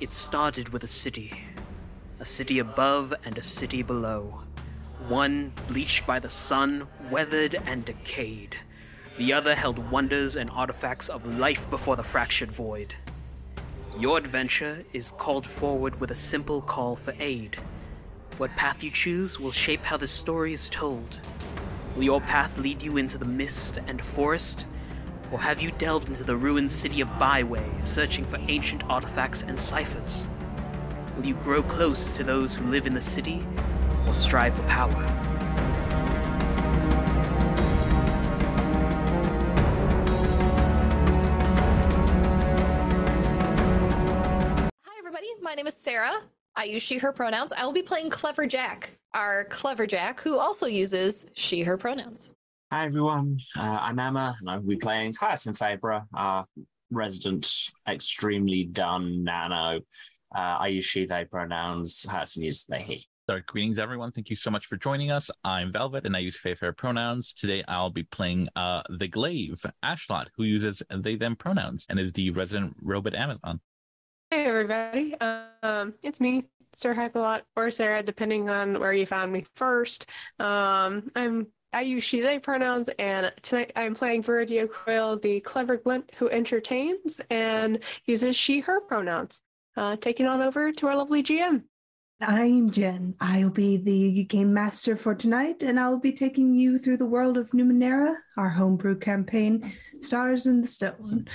It started with a city. A city above and a city below. One bleached by the sun, weathered and decayed. The other held wonders and artifacts of life before the fractured void. Your adventure is called forward with a simple call for aid. What path you choose will shape how the story is told. Will your path lead you into the mist and forest? Or have you delved into the ruined city of Byway, searching for ancient artifacts and ciphers? Will you grow close to those who live in the city, or strive for power? Hi, everybody. My name is Sarah. I use she, her pronouns. I will be playing Clever Jack, our Clever Jack, who also uses she, her pronouns. Hi everyone, uh, I'm Emma, and I'll be playing Hyacinth Fabra, our resident, extremely done nano. Uh, I use she, they pronouns. Hyacinth uses they, he. So, greetings, everyone. Thank you so much for joining us. I'm Velvet, and I use Fair Fair pronouns. Today, I'll be playing uh, the Glaive, Ashlot, who uses they, them pronouns and is the resident robot Amazon. Hey everybody, um, it's me, Sir Hypalot or Sarah, depending on where you found me first. Um, I'm I use she they pronouns, and tonight I'm playing Viridio Coil, the clever glint who entertains and uses she her pronouns. Uh, taking on over to our lovely GM. I'm Jen. I'll be the game master for tonight, and I'll be taking you through the world of Numenera, our homebrew campaign, Stars in the Stone.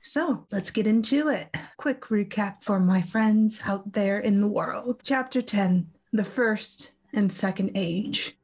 So let's get into it. Quick recap for my friends out there in the world. Chapter 10 The First and Second Age.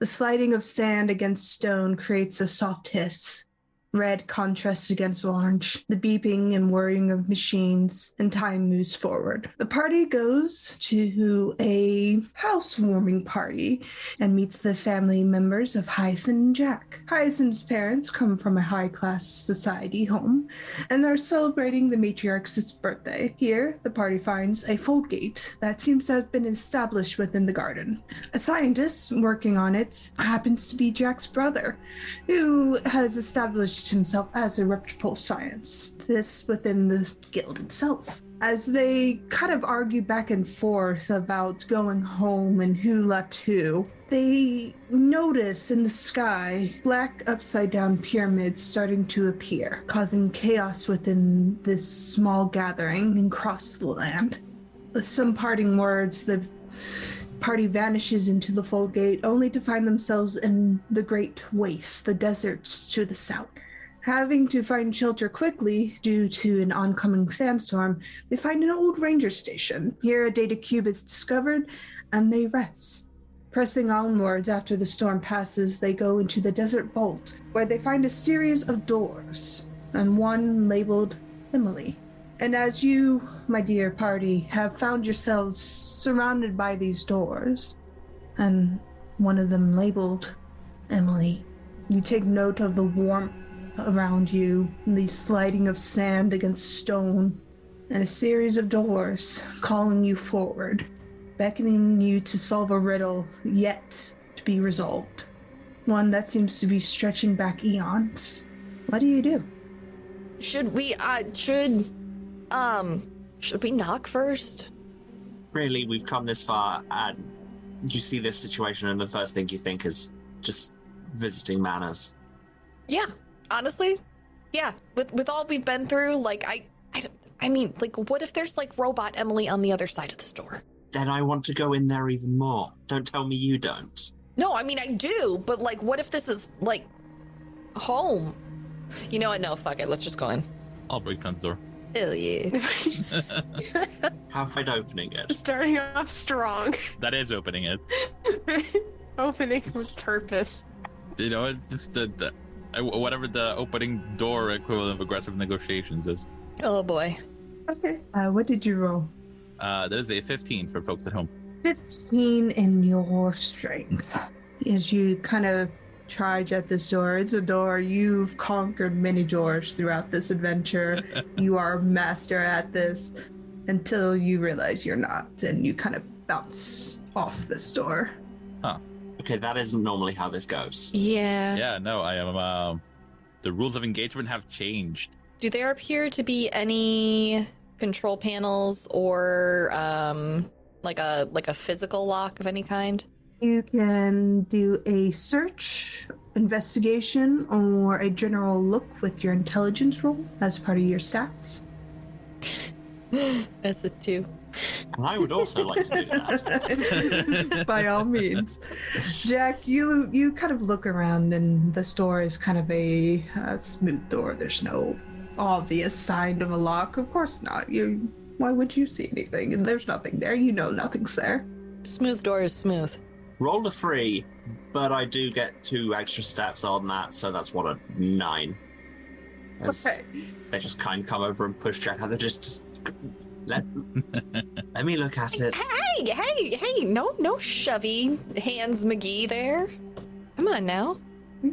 The sliding of sand against stone creates a soft hiss. Red contrasts against orange, the beeping and whirring of machines, and time moves forward. The party goes to a housewarming party and meets the family members of Hyacinth and Jack. Hyacinth's parents come from a high class society home and they're celebrating the matriarch's birthday. Here, the party finds a fold gate that seems to have been established within the garden. A scientist working on it happens to be Jack's brother, who has established himself as a reputable science. This within the guild itself. As they kind of argue back and forth about going home and who left who, they notice in the sky black upside down pyramids starting to appear, causing chaos within this small gathering and across the land. With some parting words, the party vanishes into the fold gate, only to find themselves in the great waste, the deserts to the south. Having to find shelter quickly due to an oncoming sandstorm, they find an old ranger station. Here, a data cube is discovered, and they rest. Pressing onwards after the storm passes, they go into the desert vault, where they find a series of doors, and one labeled Emily. And as you, my dear party, have found yourselves surrounded by these doors, and one of them labeled Emily, you take note of the warmth around you, the sliding of sand against stone, and a series of doors calling you forward, beckoning you to solve a riddle yet to be resolved. One that seems to be stretching back eons. What do you do? Should we, uh, should, um, should we knock first? Really, we've come this far, and you see this situation, and the first thing you think is just visiting manners. Yeah, honestly, yeah. With with all we've been through, like I, I, I mean, like, what if there's like robot Emily on the other side of the store? Then I want to go in there even more. Don't tell me you don't. No, I mean I do, but like, what if this is like home? You know what? No, fuck it. Let's just go in. I'll break down the door. Hell yeah. Have fun opening it. Starting off strong, That is opening it. opening with purpose. You know, it's just the, the whatever the opening door equivalent of aggressive negotiations is. Oh boy. Okay. Uh, what did you roll? Uh, that is a 15 for folks at home. 15 in your strength. As you kind of charge at this door, it's a door you've conquered many doors throughout this adventure. you are a master at this until you realize you're not, and you kind of bounce off this door. Okay, that isn't normally how this goes. Yeah. Yeah, no, I am. Um, the rules of engagement have changed. Do there appear to be any control panels or um, like a like a physical lock of any kind? You can do a search, investigation, or a general look with your intelligence roll as part of your stats. That's a two. And I would also like to do that. By all means, Jack, you you kind of look around, and the door is kind of a uh, smooth door. There's no obvious sign of a lock. Of course not. You. Why would you see anything? And there's nothing there. You know nothing's there. Smooth door is smooth. Roll a three, but I do get two extra steps on that, so that's what a nine. As They just kind of come over and push Jack out. They just, just let let me look at it. Hey, hey, hey! No, no shovey hands, McGee. There. Come on now.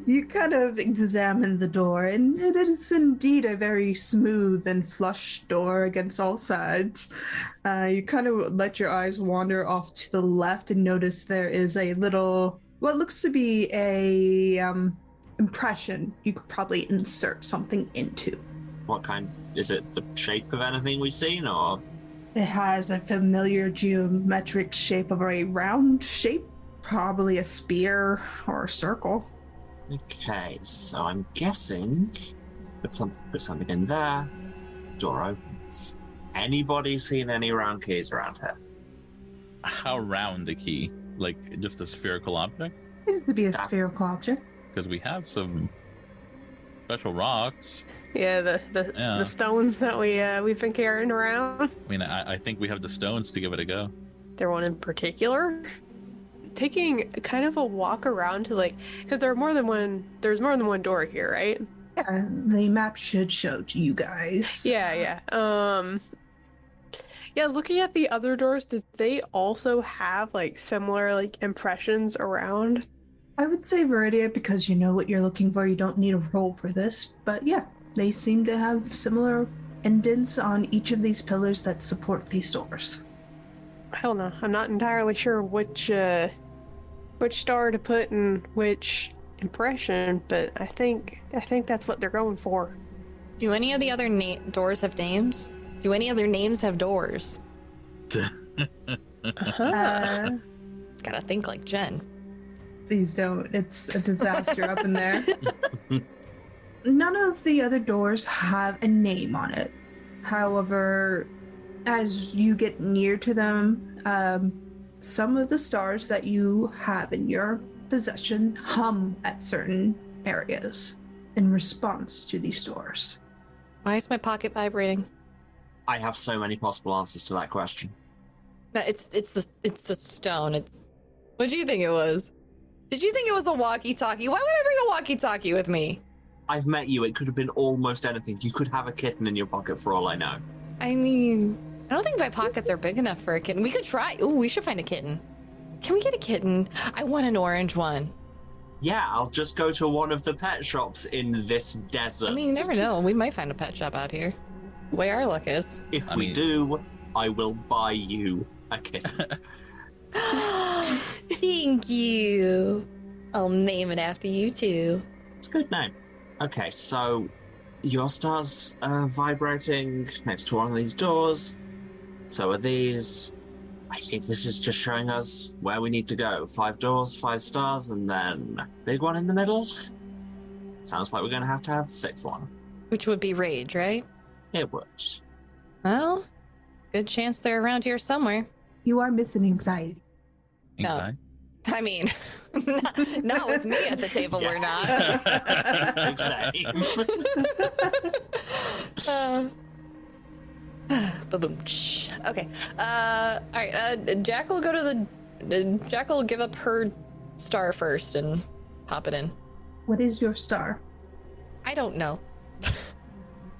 You kind of examine the door, and it is indeed a very smooth and flush door against all sides. Uh, you kind of let your eyes wander off to the left and notice there is a little, what looks to be a um, impression you could probably insert something into. What kind? Is it the shape of anything we've seen, or It has a familiar geometric shape of a round shape, probably a spear or a circle. okay? So I'm guessing put something put something in there. Door opens. Anybody seen any round keys around here? How round a key? Like just a spherical object? Seems to be a That- spherical object. Because we have some special rocks. Yeah, the the, Yeah. the stones that we uh, we've been carrying around. I mean, I, I think we have the stones to give it a go. There one in particular. Taking kind of a walk around to like, because there are more than one. There's more than one door here, right? Yeah, the map should show to you guys. Yeah, yeah. Um, yeah. Looking at the other doors, did they also have like similar like impressions around? I would say Viridia because you know what you're looking for. You don't need a roll for this. But yeah, they seem to have similar indents on each of these pillars that support these doors. I don't know. I'm not entirely sure which uh, which star to put in which impression, but I think I think that's what they're going for. Do any of the other na- doors have names? Do any other names have doors? Uh-huh. Uh, Gotta think like Jen. Please don't. It's a disaster up in there. None of the other doors have a name on it. However, as you get near to them, um, some of the stars that you have in your possession hum at certain areas in response to these doors. Why is my pocket vibrating? I have so many possible answers to that question. No, it's it's the it's the stone. It's what do you think it was? Did you think it was a walkie-talkie? Why would I bring a walkie-talkie with me? I've met you. It could have been almost anything. You could have a kitten in your pocket for all I know. I mean, I don't think my pockets are big enough for a kitten. We could try. Ooh, we should find a kitten. Can we get a kitten? I want an orange one. Yeah, I'll just go to one of the pet shops in this desert. I mean, you never know. We might find a pet shop out here. The way our luck is. if I we mean- do, I will buy you a kitten. Thank you. I'll name it after you too. it's a good name. Okay, so your star's are vibrating next to one of these doors. So are these. I think this is just showing us where we need to go. Five doors, five stars, and then big one in the middle. Sounds like we're going to have to have the sixth one. Which would be rage, right? It works. Well, good chance they're around here somewhere. You are missing anxiety. No. I mean, not, not with me at the table, we're not. Big same. Uh, Ba-boom. Okay. Uh, all right. Uh, Jack will go to the. Uh, Jack will give up her star first and pop it in. What is your star? I don't know.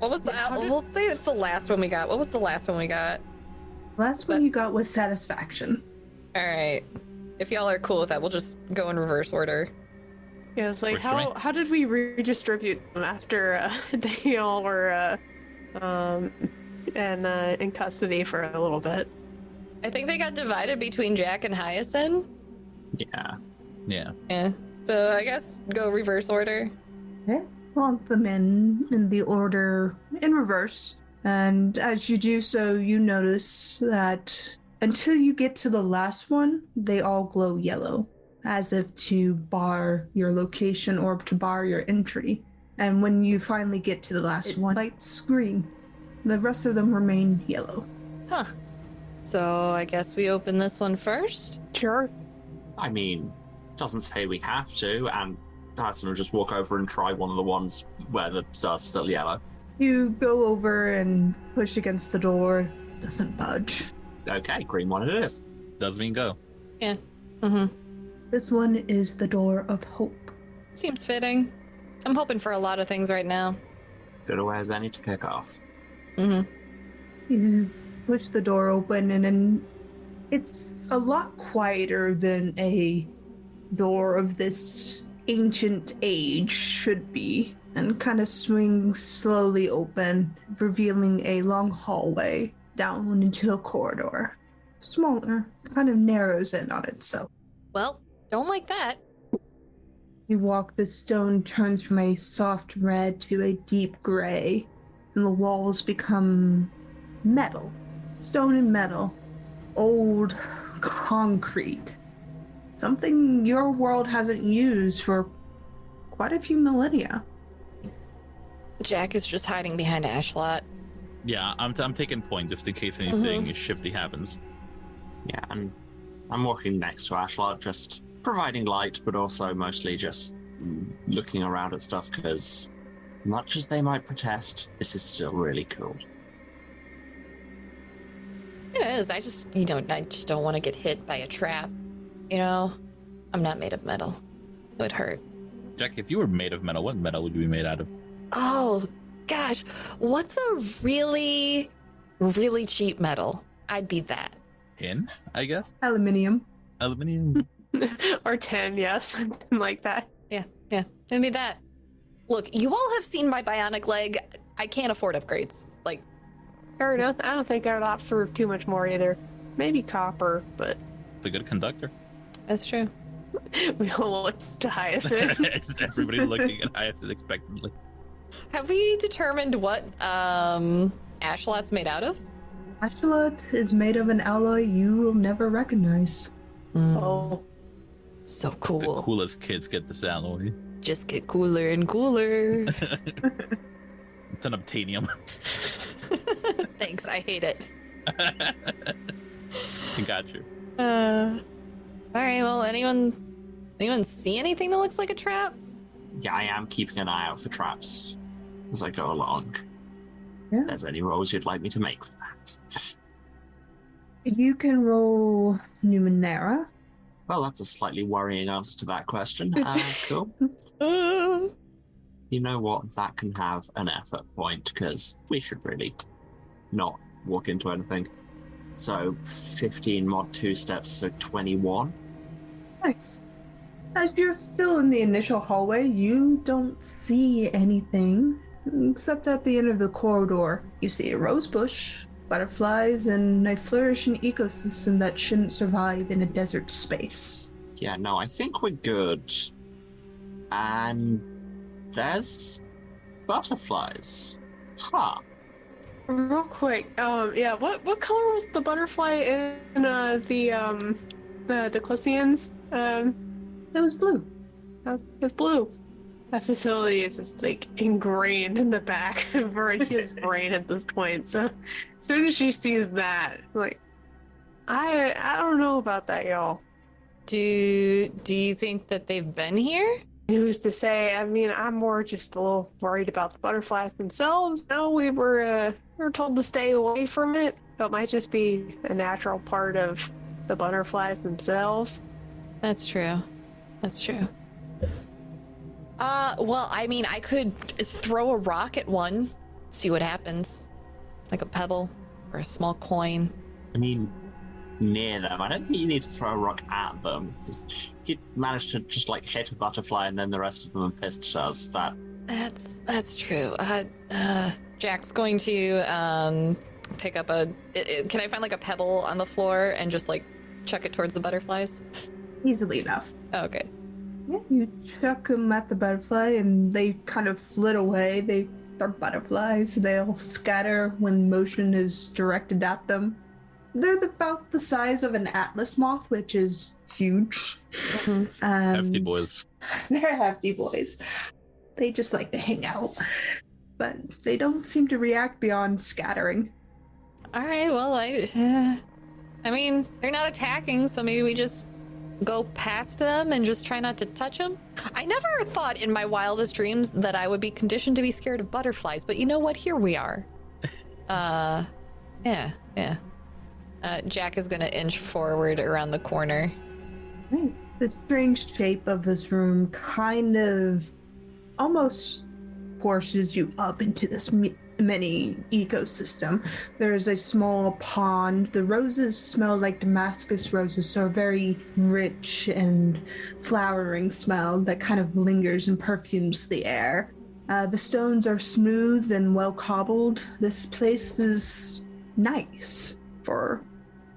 what was the? uh, we'll say it's the last one we got. What was the last one we got? Last one you got was satisfaction. All right. If y'all are cool with that, we'll just go in reverse order. Yeah, it's like Works how how did we redistribute them after uh, they all were uh, um and uh, in custody for a little bit? I think they got divided between Jack and Hyacinth. yeah. Yeah. Yeah. So I guess go reverse order. Okay. Lump them in in the order in reverse. And as you do so, you notice that until you get to the last one, they all glow yellow, as if to bar your location or to bar your entry. And when you finally get to the last one, lights green. The rest of them remain yellow. Huh. So I guess we open this one first. Sure. I mean, doesn't say we have to, and Dyson will just walk over and try one of the ones where the star's still yellow. You go over and push against the door. Doesn't budge. Okay, green one it is. Does mean go. Yeah. Mm-hmm. This one is the door of hope. Seems fitting. I'm hoping for a lot of things right now. Good away as any to kick off. Mm-hmm. You push the door open, and then it's a lot quieter than a door of this ancient age should be, and kind of swings slowly open, revealing a long hallway down into a corridor. Smaller, kind of narrows in on itself. Well, don't like that. You walk, the stone turns from a soft red to a deep gray, and the walls become metal. Stone and metal. Old concrete. Something your world hasn't used for quite a few millennia. Jack is just hiding behind Ashlot. Yeah, I'm, I'm taking point just in case anything mm-hmm. shifty happens. Yeah, and I'm walking next to Ashlot, just providing light, but also mostly just looking around at stuff because, much as they might protest, this is still really cool. It is. I just, you know, I just don't want to get hit by a trap. You know, I'm not made of metal. It would hurt. Jack, if you were made of metal, what metal would you be made out of? Oh, gosh. What's a really, really cheap metal? I'd be that. Tin, I guess? Aluminium. Aluminium. or tin, yes, something like that. Yeah, yeah. It'd be that. Look, you all have seen my bionic leg. I can't afford upgrades. Like, Fair enough. I don't think I'd opt for too much more either. Maybe copper, but It's a good conductor. that's true. we all look to Hyacinth. Everybody looking at Hyacinth expectantly. Have we determined what um Ashlot's made out of? Ashalot is made of an alloy you will never recognize. oh, So cool. The cool. coolest kids get this alloy. Just get cooler and cooler. It's an obtanium. Thanks, I hate it. Got you. Uh, all right. Well, anyone, anyone see anything that looks like a trap? Yeah, I am keeping an eye out for traps as I go along. Yeah. If there's any rolls you'd like me to make for that. You can roll Numenera. Well, that's a slightly worrying answer to that question. Uh, cool. You know what? That can have an effort point because we should really not walk into anything. So 15 mod 2 steps, so 21. Nice. As you're still in the initial hallway, you don't see anything except at the end of the corridor. You see a rose bush, butterflies, and a flourishing ecosystem that shouldn't survive in a desert space. Yeah, no, I think we're good. And there's butterflies. Huh. real quick. Um, yeah. What what color was the butterfly in uh, the um the Declisians? Um, It was blue. uh, it's blue. That facility is just like ingrained in the back of Veridia's brain at this point. So as soon as she sees that, like, I I don't know about that, y'all. do do you think that they've been here? Who's to say? I mean, I'm more just a little worried about the butterflies themselves. No, we were uh, we were told to stay away from it. So it might just be a natural part of the butterflies themselves. That's true. That's true. Uh, well, I mean, I could throw a rock at one, see what happens, like a pebble or a small coin. I mean, near them. I don't think you need to throw a rock at them. Just, you managed to just like hit a butterfly and then the rest of them are pissed us. That That's that's true. Uh, uh, Jack's going to um pick up a. i i can I find like a pebble on the floor and just like chuck it towards the butterflies? Easily enough. Oh, okay. Yeah, you chuck them at the butterfly and they kind of flit away. They They're butterflies. They'll scatter when motion is directed at them. They're about the size of an atlas moth, which is huge. Mhm. Um, Hefty boys. They're hefty boys. They just like to hang out, but they don't seem to react beyond scattering. All right. Well, I. Uh, I mean, they're not attacking, so maybe we just go past them and just try not to touch them. I never thought in my wildest dreams that I would be conditioned to be scared of butterflies, but you know what? Here we are. Uh, yeah, yeah. Uh, Jack is gonna inch forward around the corner. The strange shape of this room kind of almost forces you up into this mi- mini ecosystem. There's a small pond. The roses smell like Damascus roses, so a very rich and flowering smell that kind of lingers and perfumes the air. Uh, the stones are smooth and well cobbled. This place is nice for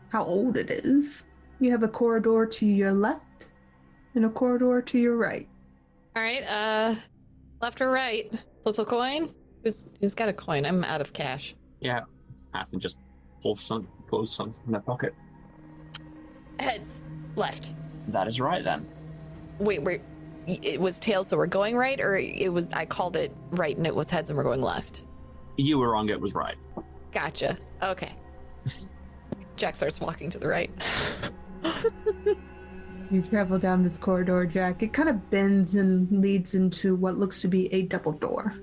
how old it is. You have a corridor to your left and a corridor to your right. All right. Uh, left or right? Flip a coin. Who's who's got a coin? I'm out of cash. Yeah. Athen just pulls some pulls something from their pocket. Heads. Left. That is right then. Wait, wait. It was tails, so we're going right, or it was I called it right and it was heads and we're going left. You were wrong, it was right. Gotcha. Okay. Jack starts walking to the right. You travel down this corridor, Jack. It kind of bends and leads into what looks to be a double door.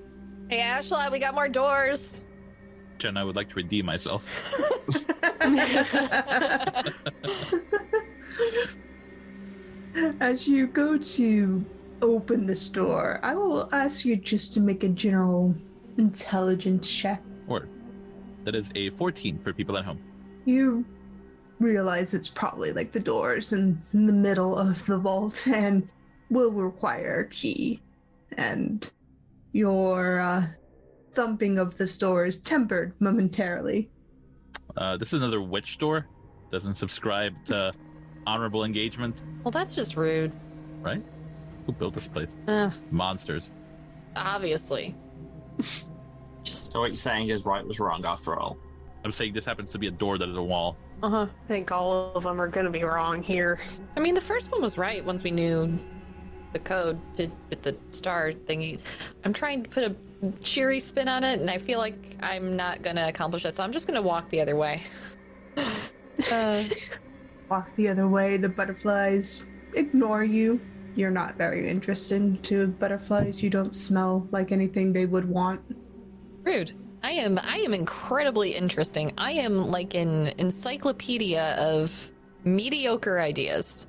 Hey, Ashla, we got more doors. Jen, I would like to redeem myself. As you go to open this door, I will ask you just to make a general intelligence check. Or that is a 14 for people at home. You realize it's probably like the doors in, in the middle of the vault and will require a key. And your uh, thumping of this door is tempered momentarily. Uh, this is another witch door. Doesn't subscribe to honorable engagement, Well, that's just rude. right? Who built this place? Uh, Monsters. obviously. Just So what you're saying is right was wrong after all. I'm saying this happens to be a door that is a wall. uh huh. I think all of them are going to be wrong here. I mean, the first one was right once we knew the code to, with the star thingy. I'm trying to put a cheery spin on it, and I feel like I'm not gonna accomplish that, so I'm just gonna walk the other way. uh, Walk the other way, the butterflies ignore you. You're not very interested to butterflies. You don't smell like anything they would want. rude. I am. I am incredibly interesting. I am like an encyclopedia of mediocre ideas.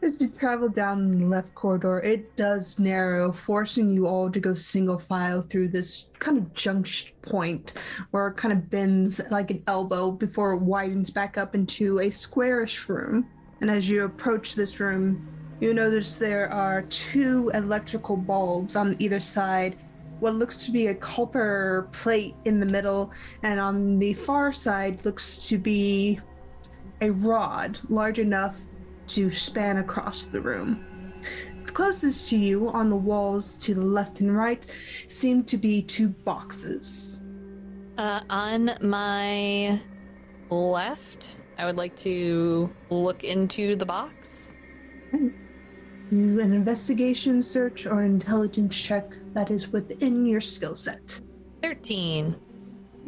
As you travel down the left corridor, it does narrow, forcing you all to go single file through this kind of junction point where it kind of bends like an elbow before it widens back up into a squarish room. And as you approach this room, you notice there are two electrical bulbs on either side. What looks to be a copper plate in the middle, and on the far side looks to be a rod large enough to span across the room. Closest to you on the walls to the left and right seem to be two boxes. Uh, on my left, I would like to look into the box. Do an investigation search or intelligence check that is within your skill set. 13.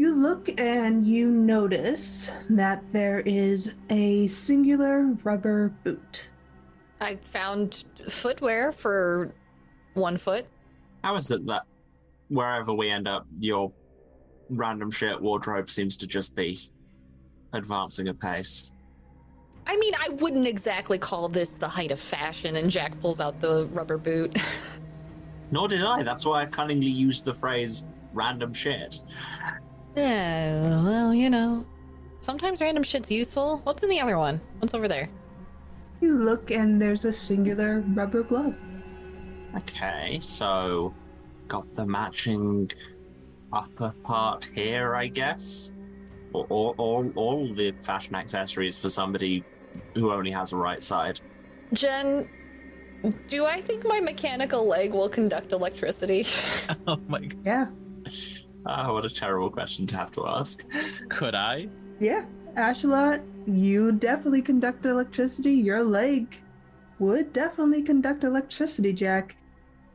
You look and you notice that there is a singular rubber boot. I found footwear for one foot. How is it that wherever we end up, your random shit wardrobe seems to just be advancing apace? I mean, I wouldn't exactly call this the height of fashion, and Jack pulls out the rubber boot. Nor did I. That's why I cunningly used the phrase random shit. Yeah, well, you know. Sometimes random shit's useful. What's in the other one? What's over there? You look and there's a singular rubber glove. Okay, so got the matching upper part here, I guess. Or all, all, all the fashion accessories for somebody who only has a right side. Jen, do I think my mechanical leg will conduct electricity? oh my god. Yeah. Oh, what a terrible question to have to ask. Could I? Yeah, Ashalot, you definitely conduct electricity. Your leg would definitely conduct electricity, Jack.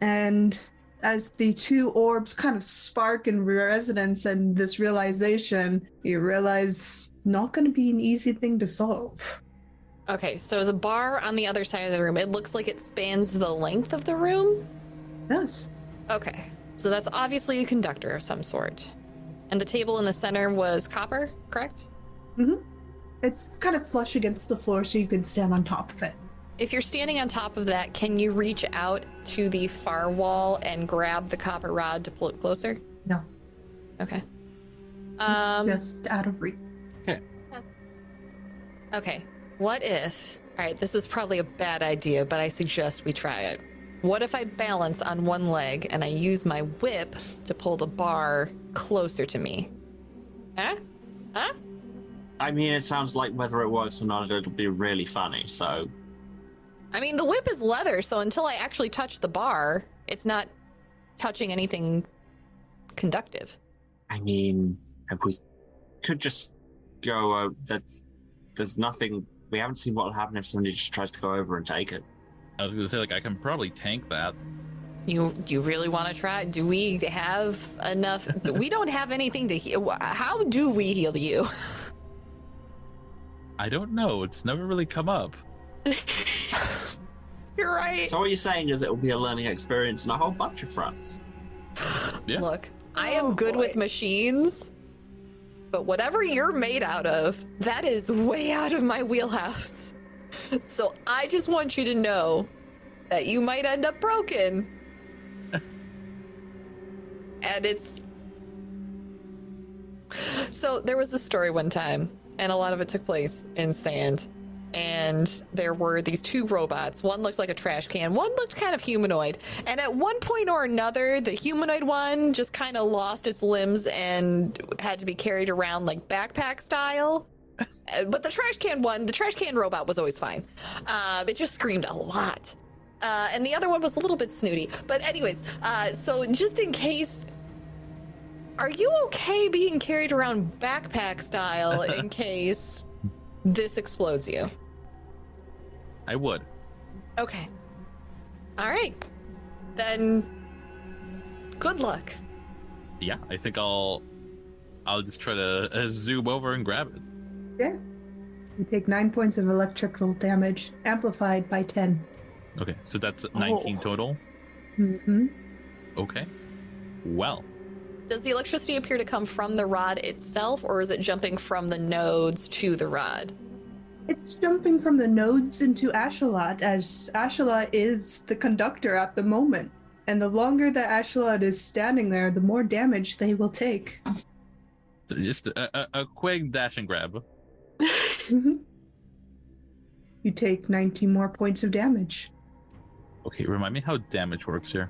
And as the two orbs kind of spark in resonance and this realization, you realize not going to be an easy thing to solve. Okay, so the bar on the other side of the room, it looks like it spans the length of the room. Yes. Okay, so that's obviously a conductor of some sort. And the table in the center was copper, correct? Mm hmm. It's kind of flush against the floor so you can stand on top of it. If you're standing on top of that, can you reach out to the far wall and grab the copper rod to pull it closer? No. Okay. Um, just out of reach. Okay. What if. Alright, this is probably a bad idea, but I suggest we try it. What if I balance on one leg and I use my whip to pull the bar closer to me? Huh? Huh? I mean, it sounds like whether it works or not, it'll be really funny. So, I mean, the whip is leather, so until I actually touch the bar, it's not touching anything conductive. I mean, if we could just go, uh, that there's nothing. We haven't seen what will happen if somebody just tries to go over and take it. I was gonna say like I can probably tank that. You do you really want to try? Do we have enough? we don't have anything to heal. How do we heal you? I don't know. It's never really come up. You're right. So what you're saying is it will be a learning experience in a whole bunch of fronts. Yeah. Look, I am Oh, good with machines, but whatever you're made out of, that is way out of my wheelhouse. So I just want you to know that you might end up broken. and it's. So there was a story one time, and a lot of it took place in sand. And there were these two robots. One looked like a trash can, one looked kind of humanoid. And at one point or another, the humanoid one just kind of lost its limbs and had to be carried around like backpack style. Uh, but the trash can one, the trash can robot was always fine. Uh, it just screamed a lot. Uh, and the other one was a little bit snooty. But, anyways, uh, so just in case, are you okay being carried around backpack style in case this explodes you? I would. Okay. All right. Then, good luck. Yeah, I think I'll. I'll just try to uh, zoom over and grab it. Yeah. You take nine points of electrical damage, amplified by 10. Okay, so that's 19 Oh. total. Mm-hmm. Okay. Well, Does the electricity appear to come from the rod itself, or is it jumping from the nodes to the rod? It's jumping from the nodes into Ashalot, as Ashalot is the conductor at the moment. And the longer that Ashalot is standing there, the more damage they will take. so just a, a, a quick dash and grab. Mhm. you take 19 more points of damage. Okay, remind me how damage works here.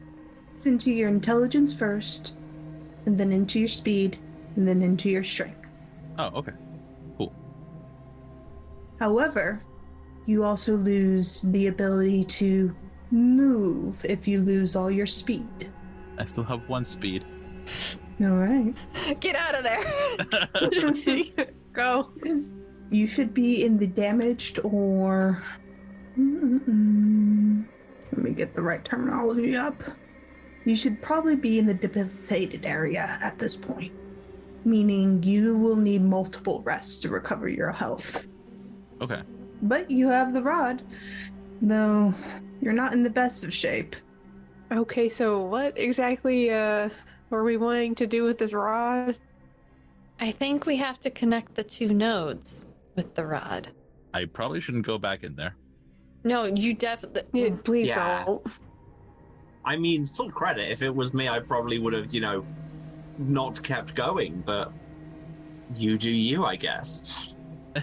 It's into your intelligence first, and then into your speed, and then into your strength. Oh, okay. Cool. However, you also lose the ability to move if you lose all your speed. I still have one speed. All right. Get out of there! Go. You should be in the damaged or. Mm-mm-mm. Let me get the right terminology up. You should probably be in the debilitated area at this point, meaning you will need multiple rests to recover your health. Okay. But you have the rod, though you're not in the best of shape. Okay, so what exactly uh were we wanting to do with this rod? I think we have to connect the two nodes with the rod. I probably shouldn't go back in there. No, you definitely. Yeah, mm. please Yeah. don't. I mean, full credit. If it was me, I probably would have, you know, not kept going. But you do you, I guess.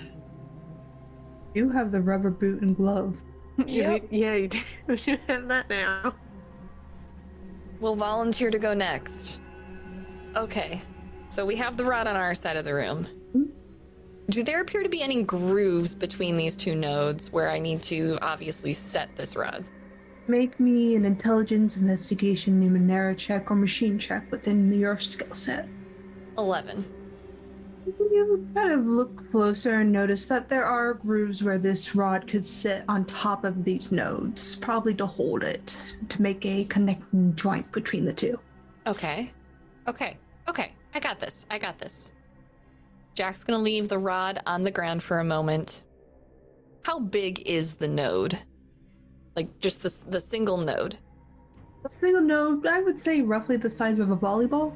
You have the rubber boot and glove. Yeah, Yep. yeah, you do. We do have that now. We'll volunteer to go next. Okay, so we have the rod on our side of the room. Do there appear to be any grooves between these two nodes where I need to obviously set this rod? Make me an intelligence investigation numenera check or machine check within your skill set. 11. You kind of look closer and notice that there are grooves where this rod could sit on top of these nodes, probably to hold it, to make a connecting joint between the two. Okay. Okay. Okay. I got this. I got this. Jack's gonna leave the rod on the ground for a moment. How big is the node? Like just the the single node. A single node, I would say roughly the size of a volleyball.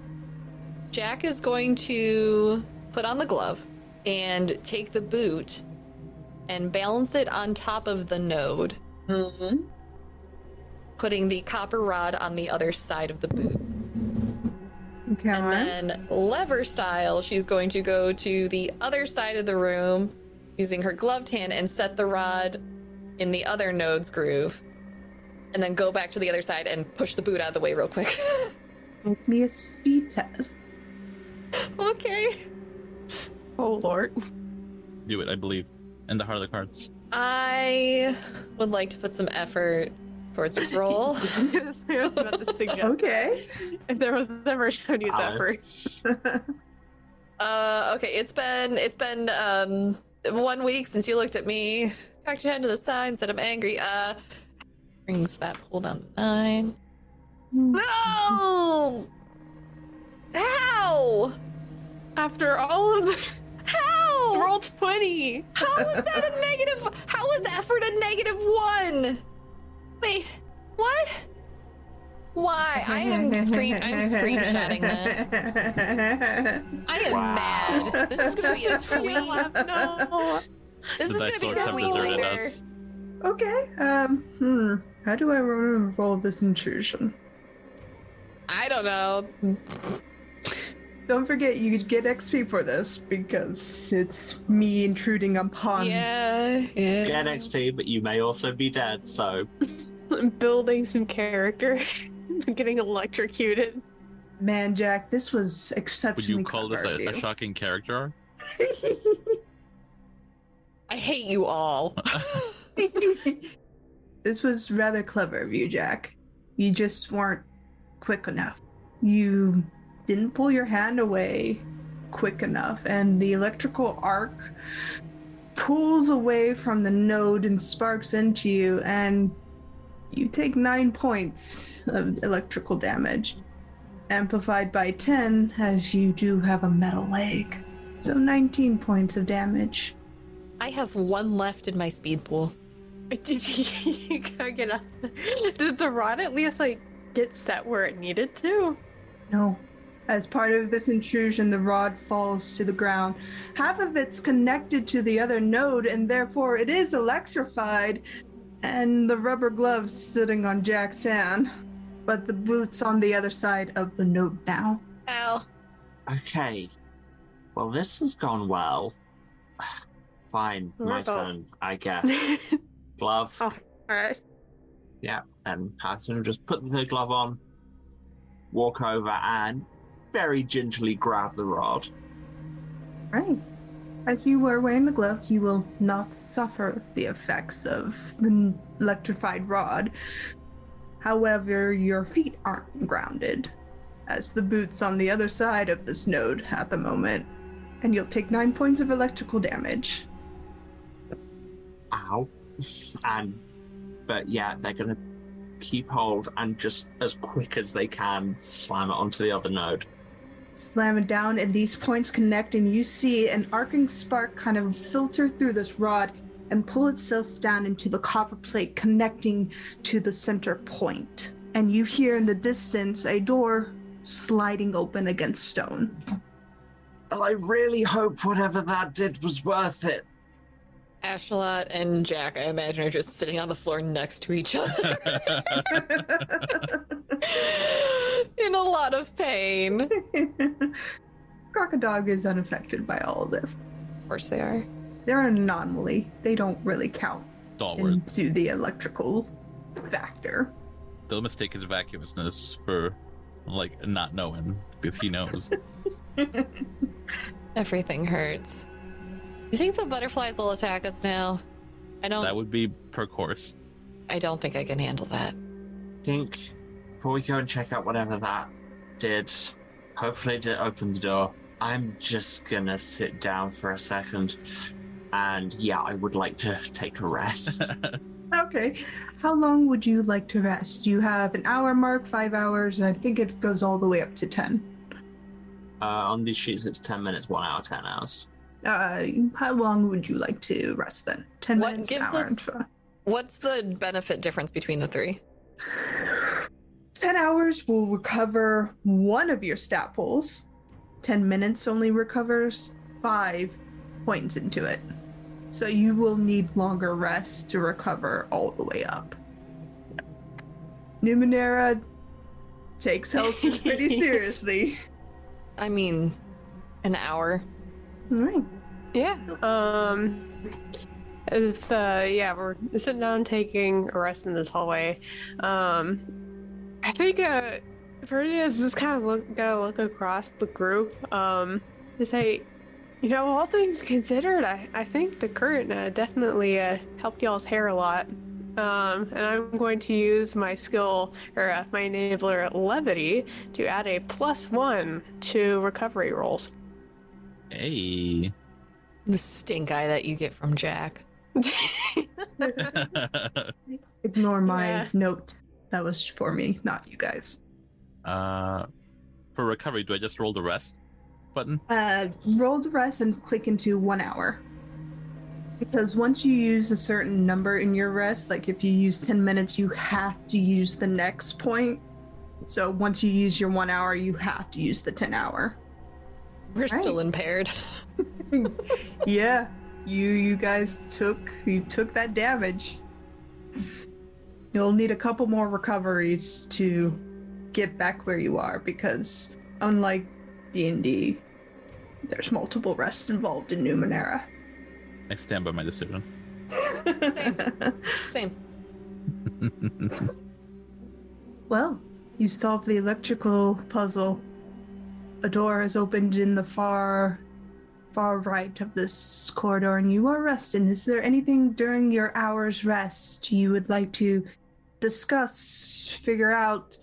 Jack is going to put on the glove and take the boot and balance it on top of the node, Mm-hmm. putting the copper rod on the other side of the boot. Okay. And then lever style, she's going to go to the other side of the room using her gloved hand and set the rod in the other node's groove. And then go back to the other side and push the boot out of the way real quick. Make me a speed test. okay. Oh lord. Do it, I believe. In the heart of the cards. I would like to put some effort towards this roll. I was about to suggest Okay. if there was ever shown use Uh, effort. Uh, okay, it's been it's been um one week since you looked at me. Cocked your head to the side and said I'm angry. Uh, brings that pull down to nine. No! How? After all of How? roll twenty. How was that a negative? How is effort a negative one? Wait, what? Why? I am screen. I'm screenshotting this. I am Wow. mad. This is gonna be a tweet. no. This The is gonna be a have tweet later. us. Okay. Um. Hmm. How do I ro- roll this intrusion? I don't know. Don't forget, you get XP for this because it's me intruding upon. Yeah, yeah. Get XP, but you may also be dead, so I'm building some character. I'm getting electrocuted. Man, Jack, this was exceptionally. Would exceptionally you call this clever a, of a you. shocking character? I hate you all. this was rather clever of you, Jack. You just weren't quick enough. You didn't pull your hand away quick enough, and the electrical arc pulls away from the node and sparks into you, and you take nine points of electrical damage, amplified by 10 as you do have a metal leg. So 19 points of damage. I have one left in my speed pool. Did you gotta get up? Did the rod at least like get set where it needed to? No. As part of this intrusion, the rod falls to the ground. Half of it's connected to the other node, and therefore it is electrified. And the rubber gloves sitting on Jack's hand, but the boot's on the other side of the note now. Ow. okay. Well, this has gone well. Fine, What my about- turn, I guess. Glove. Oh. Alright. Yeah, and Patton will just put the glove on, walk over, and very gingerly grab the rod. Right. As you are wearing the glove, you will not suffer the effects of the electrified rod. However, your feet aren't grounded, as the boot's on the other side of this node at the moment, and you'll take nine points of electrical damage. Ow. And, but yeah, they're gonna keep hold and just as quick as they can slam it onto the other node. Slam it down, and these points connect, and you see an arcing spark kind of filter through this rod and pull itself down into the copper plate connecting to the center point. And you hear in the distance a door sliding open against stone. I really hope whatever that did was worth it. Ashalot and Jack, I imagine, are just sitting on the floor next to each other in a lot of pain. Crocodile is unaffected by all of this. Of course they are. They're an anomaly. They don't really count Stalwart. into the electrical factor. They'll mistake his vacuousness for like not knowing because he knows. Everything hurts. You think the butterflies will attack us now? I don't. that would be per course. I don't think I can handle that. think before we go and check out whatever that did, hopefully it did open the door. I'm just gonna sit down for a second. And yeah, I would like to take a rest. Okay. How long would you like to rest? You have an hour mark, five hours. I think it goes all the way up to 10. uh, on these sheets, it's 10 minutes, 1 hour, 10 hours. Uh, how long would you like to rest then? 10 What minutes, gives hour, us- five. What's the benefit difference between the three? 10 hours will recover one of your stat pools. 10 minutes only recovers five points into it. So you will need longer rest to recover all the way up. Numenera takes health pretty seriously. I mean, an hour. Right. Yeah. Um. If uh, yeah, we're sitting down taking a rest in this hallway. Um, I think uh, Verdia's just kind of look gotta look across the group. Um, to say, you know, all things considered, I I think the current uh, definitely uh helped y'all's hair a lot. Um, and I'm going to use my skill or uh, my enabler levity to add a plus one to recovery rolls. Hey. The stink eye that you get from Jack. Ignore my Yeah. note. That was for me, not you guys. uh, for recovery, do I just roll the rest button? Uh, roll the rest and click into one hour. Because once you use a certain number in your rest, like if you use 10 minutes, you have to use the next point. So once you use your one hour, you have to use the 10 hour. We're still impaired. Yeah, you you guys took you took that damage. You'll need a couple more recoveries to get back where you are because unlike D&D, there's multiple rests involved in Numenera. I stand by my decision. Same. Same. Well, you solved the electrical puzzle. A door has opened in the far, far right of this corridor, and you are resting. Is there anything during your hour's rest you would like to discuss, figure out,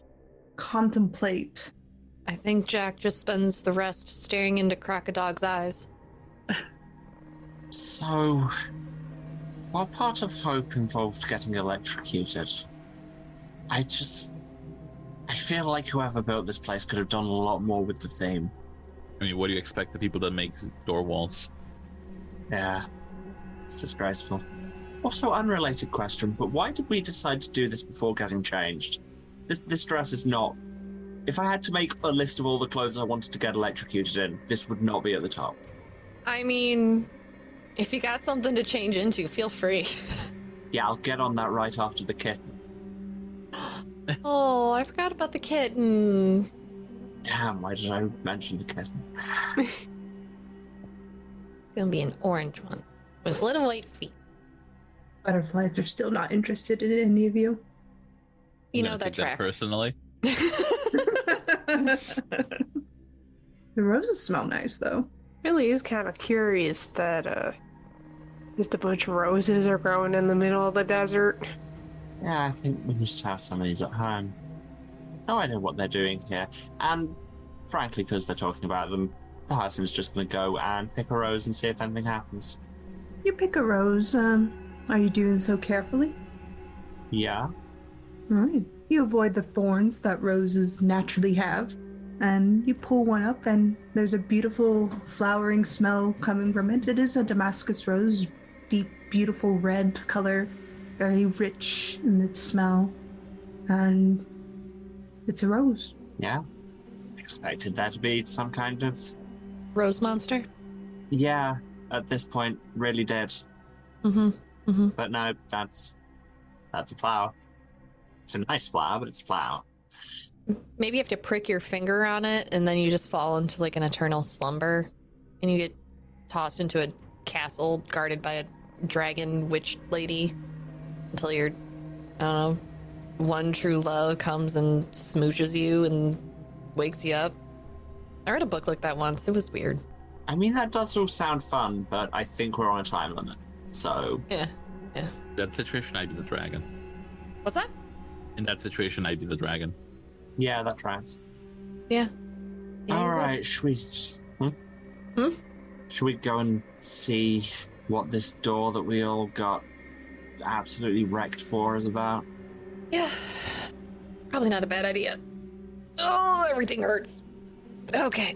contemplate? I think Jack just spends the rest staring into Crocodog's eyes. So, while part of hope involved getting electrocuted, I just. I feel like whoever built this place could have done a lot more with the theme. I mean, what do you expect the people that make door walls? Yeah, it's disgraceful. Also, unrelated question, but why did we decide to do this before getting changed? This, this dress is not. If I had to make a list of all the clothes I wanted to get electrocuted in, this would not be at the top. I mean, if you got something to change into, feel free. Yeah, I'll get on that right after the kitten. Oh, I forgot about the kitten. Damn, why did I mention the kitten? It's gonna be an orange one with little white feet. Butterflies are still not interested in any of you. You know gonna that take personally. the roses smell nice, though. really is kind of curious that uh just a bunch of roses are growing in the middle of the desert. Yeah, I think we to have some of these at home. No idea what they're doing here. And frankly, because they're talking about them, the Hudson's just going to go and pick a rose and see if anything happens. You pick a rose. Um, are you doing so carefully? Yeah. Right. You avoid the thorns that roses naturally have, and you pull one up, and there's a beautiful flowering smell coming from it. It is a Damascus rose, deep, beautiful red color, very rich in its smell, and it's a rose. Yeah. Expected that to be some kind of. Rose monster. Yeah, at this point, really did. Mm-hmm. But no, that's. That's a flower. It's a nice flower, but it's a flower. Maybe you have to prick your finger on it, and then you just fall into like an eternal slumber, and you get tossed into a castle guarded by a dragon witch lady until your, I don't know, one true love comes and smooches you and wakes you up. I read a book like that once. It was weird. I mean, that does all sound fun, but I think we're on a time limit. So, Yeah. Yeah. That situation, I'd be the dragon. What's that? In that situation, I'd be the dragon. yeah, that tracks. Yeah. All well, right, should we? Hmm? Hmm? Should we go and see what this door that we all got absolutely wrecked for is about? Yeah. Probably not a bad idea. Oh, everything hurts. Okay.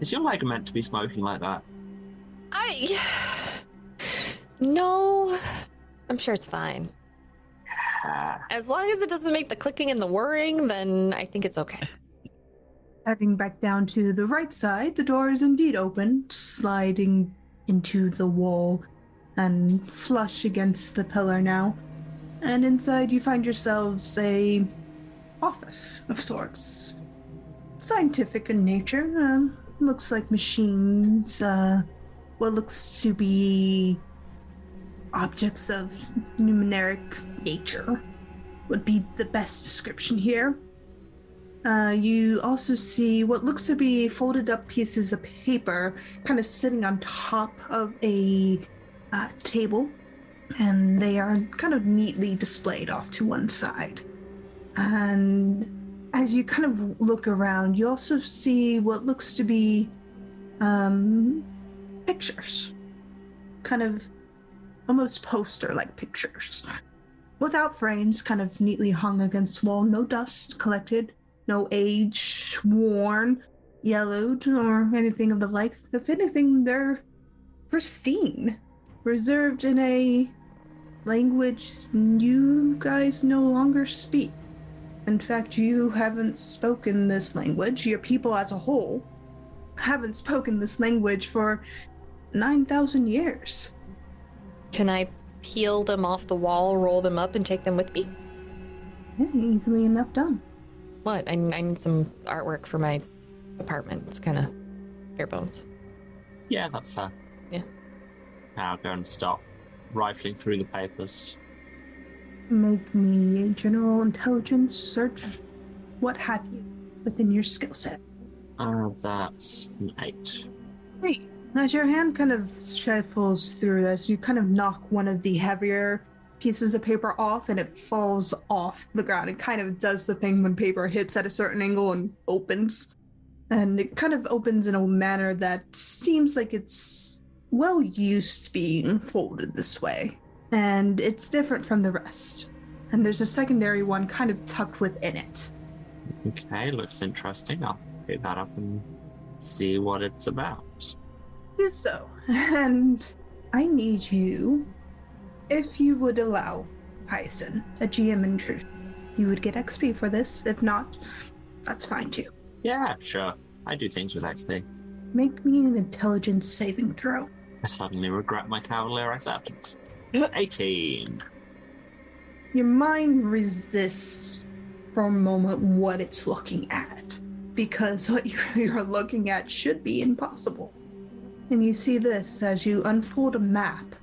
Is your leg meant to be smoking like that? I. No. I'm sure it's fine. As long as it doesn't make the clicking and the whirring, then I think it's okay. Heading back down to the right side, the door is indeed open, sliding into the wall and flush against the pillar now. And inside you find yourselves a office of sorts. Scientific in nature. Um, looks like machines, uh, what looks to be objects of numeric nature would be the best description here. Uh, you also see what looks to be folded up pieces of paper kind of sitting on top of a uh, table, and they are kind of neatly displayed off to one side. And as you kind of look around, you also see what looks to be um, pictures, kind of almost poster like pictures, without frames, kind of neatly hung against the wall, no dust collected. No age, worn, yellowed, or anything of the like. If anything, they're pristine, reserved in a language you guys no longer speak. In fact, you haven't spoken this language, your people as a whole haven't spoken this language for 9,000 years. Can I peel them off the wall, roll them up, and take them with me? Yeah, easily enough done. What? I, I need some artwork for my apartment. It's kind of bare bones. yeah, that's fine. Yeah. I'll go and start rifling through the papers. Make me a general intelligence search, what have you, within your skill set. Uh, that's an eight. Great. As your hand kind of shuffles through this, you kind of knock one of the heavier pieces of paper off and it falls off the ground. It kind of does the thing when paper hits at a certain angle and opens. And it kind of opens in a manner that seems like it's well used to being folded this way. And it's different from the rest. And there's a secondary one kind of tucked within it. Okay, looks interesting. I'll pick that up and see what it's about. do so. And I need you, if you would allow Hyson, a GM intrusion, you would get XP for this. If not, that's fine too. Yeah, sure. I do things with XP. Make me an intelligence saving throw. I suddenly regret my Cavalier's absence. 18. Your mind resists for a moment what it's looking at, because what you're looking at should be impossible. And you see this as you unfold a map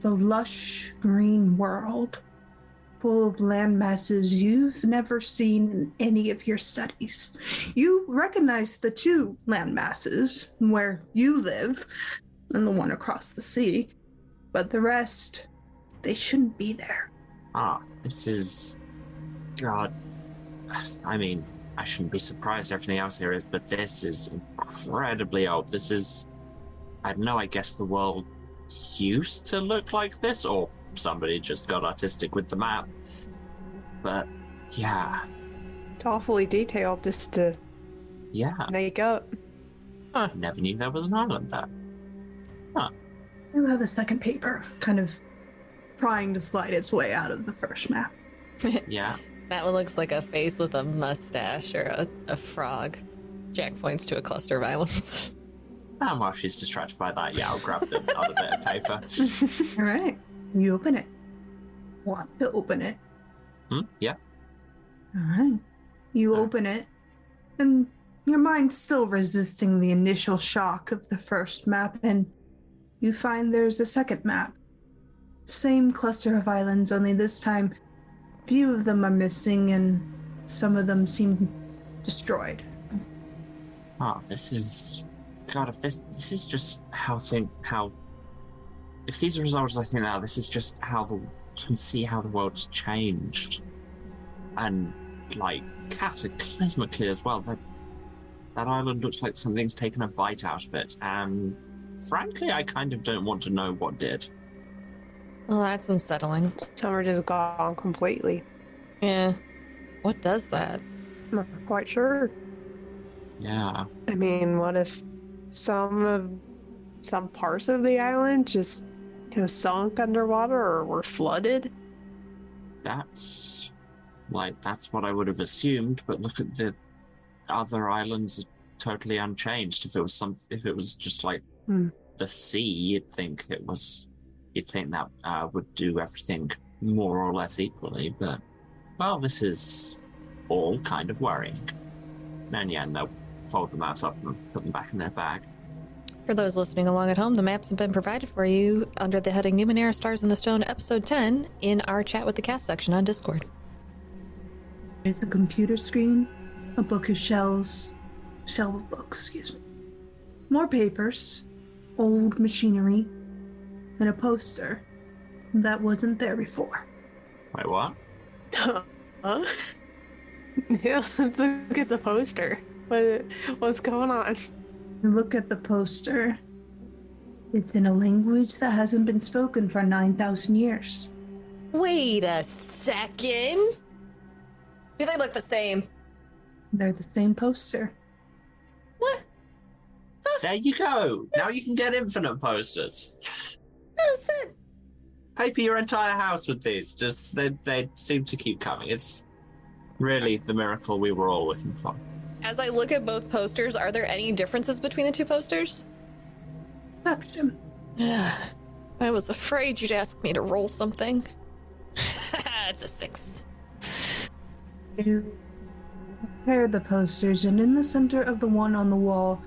the lush green world full of land masses you've never seen in any of your studies. You recognize the two land masses where you live and the one across the sea, but the rest, they shouldn't be there. Ah, this is. God. I mean, I shouldn't be surprised everything else here is, but this is incredibly old. This is. I don't know, I guess the world used to look like this, or somebody just got artistic with the map. But, yeah. It's awfully detailed just to Yeah. make up. Never knew there was an island there. You have a second paper, kind of trying to slide its way out of the first map. Yeah. That one looks like a face with a mustache or a, a frog. Jack points to a cluster of islands. And while she's distracted by that, yeah, I'll grab the other bit of paper. All right, you open it. Want to open it? Hmm? Yeah. All right, you Uh. open it, and your mind's still resisting the initial shock of the first map, and you find there's a second map. Same cluster of islands, only this time, few of them are missing, and some of them seem destroyed. Oh, this is God. If this this is just how think how. If these are results I think now, this is just how the can see how the world's changed, and like cataclysmically as well. That that island looks like something's taken a bite out of it. And frankly, I kind of don't want to know what did. Well, that's unsettling. Summer just gone completely. Yeah. What does that? Not quite sure. Yeah. I mean, what if some of some parts of the island just you know sunk underwater or were flooded? That's like that's what I would have assumed, but look at the other islands are totally unchanged. If it was some if it was just like Hmm. the sea, you'd think it was you'd think that uh, would do everything more or less equally, but well, this is all kind of worrying. And yeah, and they'll fold the maps up and put them back in their bag. For those listening along at home, the maps have been provided for you under the heading Numenera Stars in the Stone, Episode 10, in our chat with the cast section on Discord. There's a computer screen, a book of shells, shelves, shelf of books, excuse me. More papers, old machinery, and a poster that wasn't there before. Wait, what? Huh? yeah, let's look at the poster. What what's going on? Look at the poster. It's in a language that hasn't been spoken for 9,000 years. Wait a second. Do they look the same? They're the same poster. What? There you go. Now you can get infinite posters. How's that? paper your entire house with these. Just they they seem to keep coming. It's really the miracle we were all looking for. As I look at both posters, are there any differences between the two posters? Perception. I was afraid you'd ask me to roll something. it's a six. You compare the posters, and in the center of the one on the wall,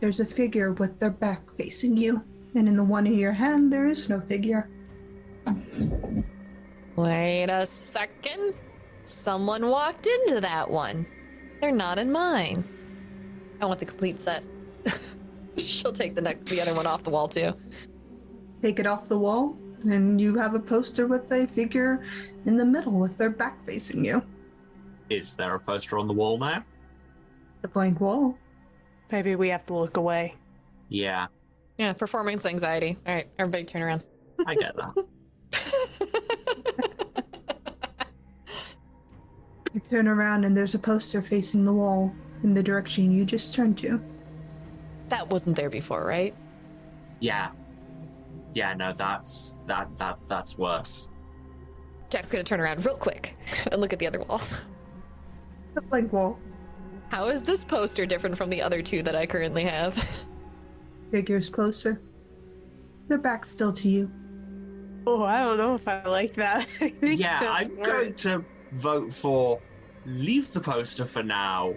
there's a figure with their back facing you. And in the one in your hand, there is no figure. Wait a second. Someone walked into that one. They're not in mine. I want the complete set. She'll take the next, the other one off the wall too. Take it off the wall, and you have a poster with a figure in the middle with their back facing you. Is there a poster on the wall now? The blank wall. Maybe we have to look away. Yeah, Yeah, performance anxiety. All right, everybody turn around. I get that. You turn around, and there's a poster facing the wall in the direction you just turned to. that wasn't there before, right? yeah. Yeah, no, that's that that that's worse. Jack's gonna turn around real quick and look at the other wall. The blank wall. How is this poster different from the other two that I currently have? Figures closer. Their back's still to you. Oh, I don't know if I like that. I Yeah, I'm worse. going to vote for leave the poster for now.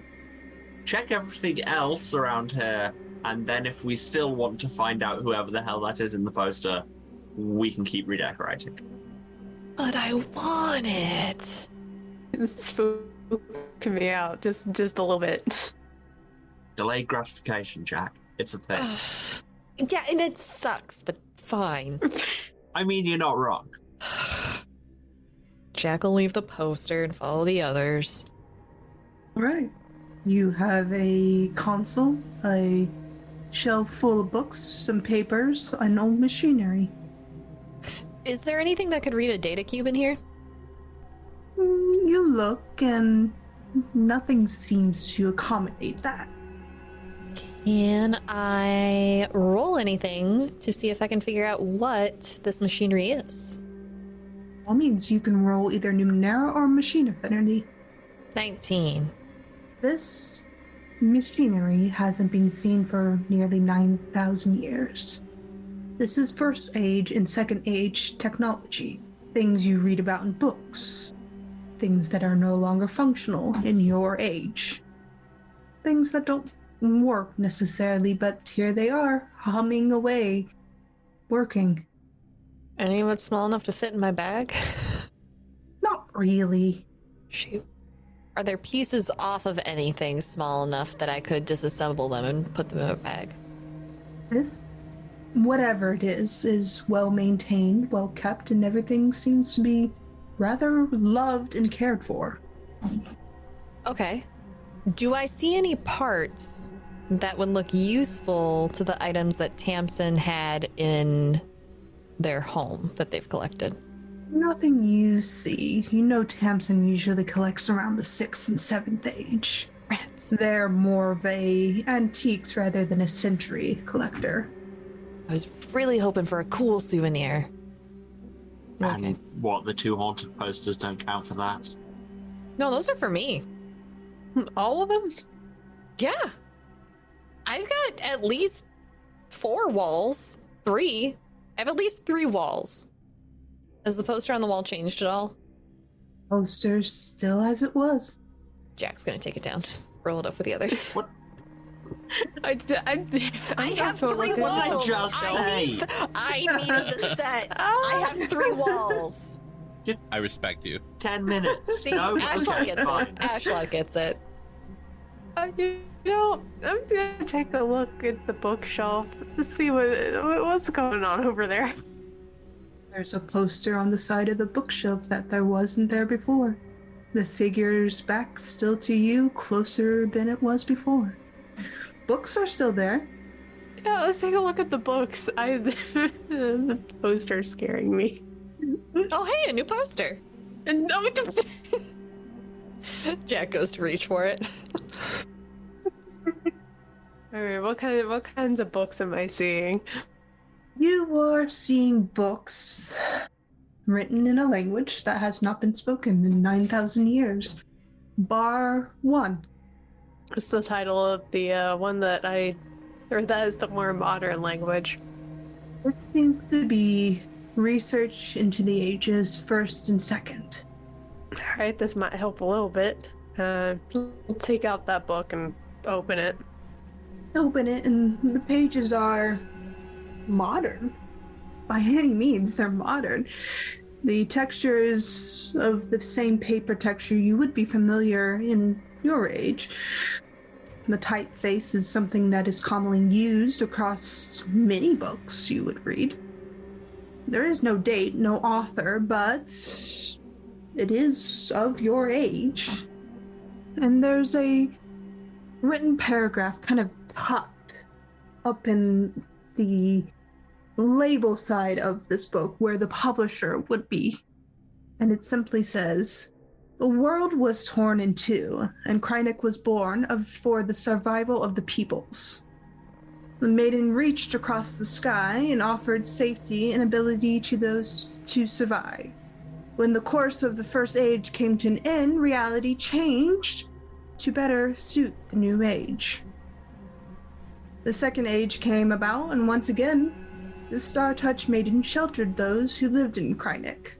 Check everything else around here, and then if we still want to find out whoever the hell that is in the poster, we can keep redecorating. but I want it. It's spooking me out just just a little bit. Delayed gratification, Jack. It's a thing. yeah, and it sucks, but fine. I mean, you're not wrong. Jack will leave the poster and follow the others. All right. You have a console, a shelf full of books, some papers, and old machinery. Is there anything that could read a data cube in here? Mm, You look, and nothing seems to accommodate that. Can I roll anything to see if I can figure out what this machinery is? All means you can roll either Numenera or Machine Affinity. 19. This machinery hasn't been seen for nearly 9,000 years. This is First Age and Second Age technology. Things you read about in books. Things that are no longer functional in your age. Things that don't work necessarily, but here they are, humming away, working. Any of it small enough to fit in my bag? Not really. Shoot. Are there pieces off of anything small enough that I could disassemble them and put them in a bag? This, whatever it is, is well maintained, well kept, and everything seems to be rather loved and cared for. Okay. Do I see any parts that would look useful to the items that Tamsin had in their home that they've collected? Nothing you see. You know Tamsin usually collects around the sixth and seventh age. Rats. They're more of a antiques rather than a century collector. I was really hoping for a cool souvenir. Okay. And what, the two haunted posters don't count for that? No, those are for me. All of them? Yeah. I've got at least four walls. Three. I have at least three walls. Has the poster on the wall changed at all? Posters still as it was. Jack's gonna take it down. Roll it up with the others. I, d- I, d- I I'm have so three looking- What I walls. just I say? need, I needed the set. I have three walls. I respect you. Ten minutes. See, no? Ashlot Okay, gets fine. it. Ashlot gets it. Uh, you know, I'm gonna take a look at the bookshelf to see what what- what's going on over there. There's a poster on the side of the bookshelf that there wasn't there before. The figure's back still to you, closer than it was before. Books are still there. Yeah, let's take a look at the books. I the poster's scaring me. Oh, hey, a new poster. And no, Jack goes to reach for it. all right, what kind of what kinds of books am I seeing? You are seeing books written in a language that has not been spoken in 9,000 years. Bar one. What's the title of the uh, one that I, or that is the more modern language? This seems to be research into the ages first and second. All right, this might help a little bit. Uh, we'll take out that book and open it. Open it, and the pages are modern. By any means, they're modern. The texture is of the same paper texture you would be familiar in your age. The typeface is something that is commonly used across many books you would read. There is no date, no author, but it is of your age. And there's a written paragraph kind of tucked up in the label side of this book where the publisher would be. And it simply says The world was torn in two, and Krynik was born of, for the survival of the peoples. The maiden reached across the sky and offered safety and ability to those to survive. When the course of the first age came to an end, reality changed to better suit the new age. The second age came about, and once again, the Star Touch Maiden sheltered those who lived in Krynik.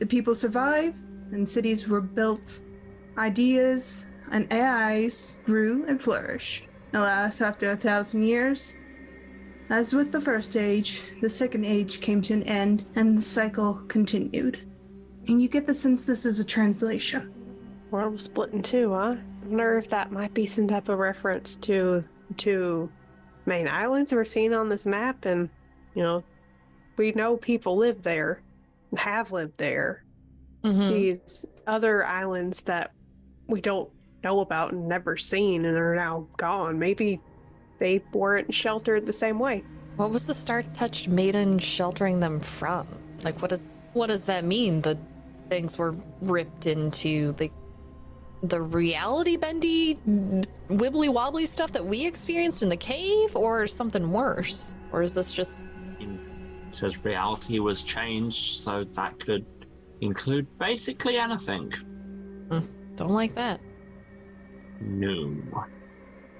The people survived, and cities were built. Ideas and AIs grew and flourished. Alas, after a thousand years, as with the first age, the second age came to an end, and the cycle continued. And you get the sense this is a translation. World was split in two, huh? I wonder if that might be some type of reference to to main islands we're seeing on this map, and you know, we know people live there, have lived there. Mhm. These other islands that we don't know about and never seen and are now gone. Maybe they weren't sheltered the same way. What was the Star Touched Maiden sheltering them from? Like, what does what does that mean? The things were ripped into the the reality bendy, wibbly wobbly stuff that we experienced in the cave, or something worse? Or is this just It says reality was changed, so that could include basically anything. don't like that? No.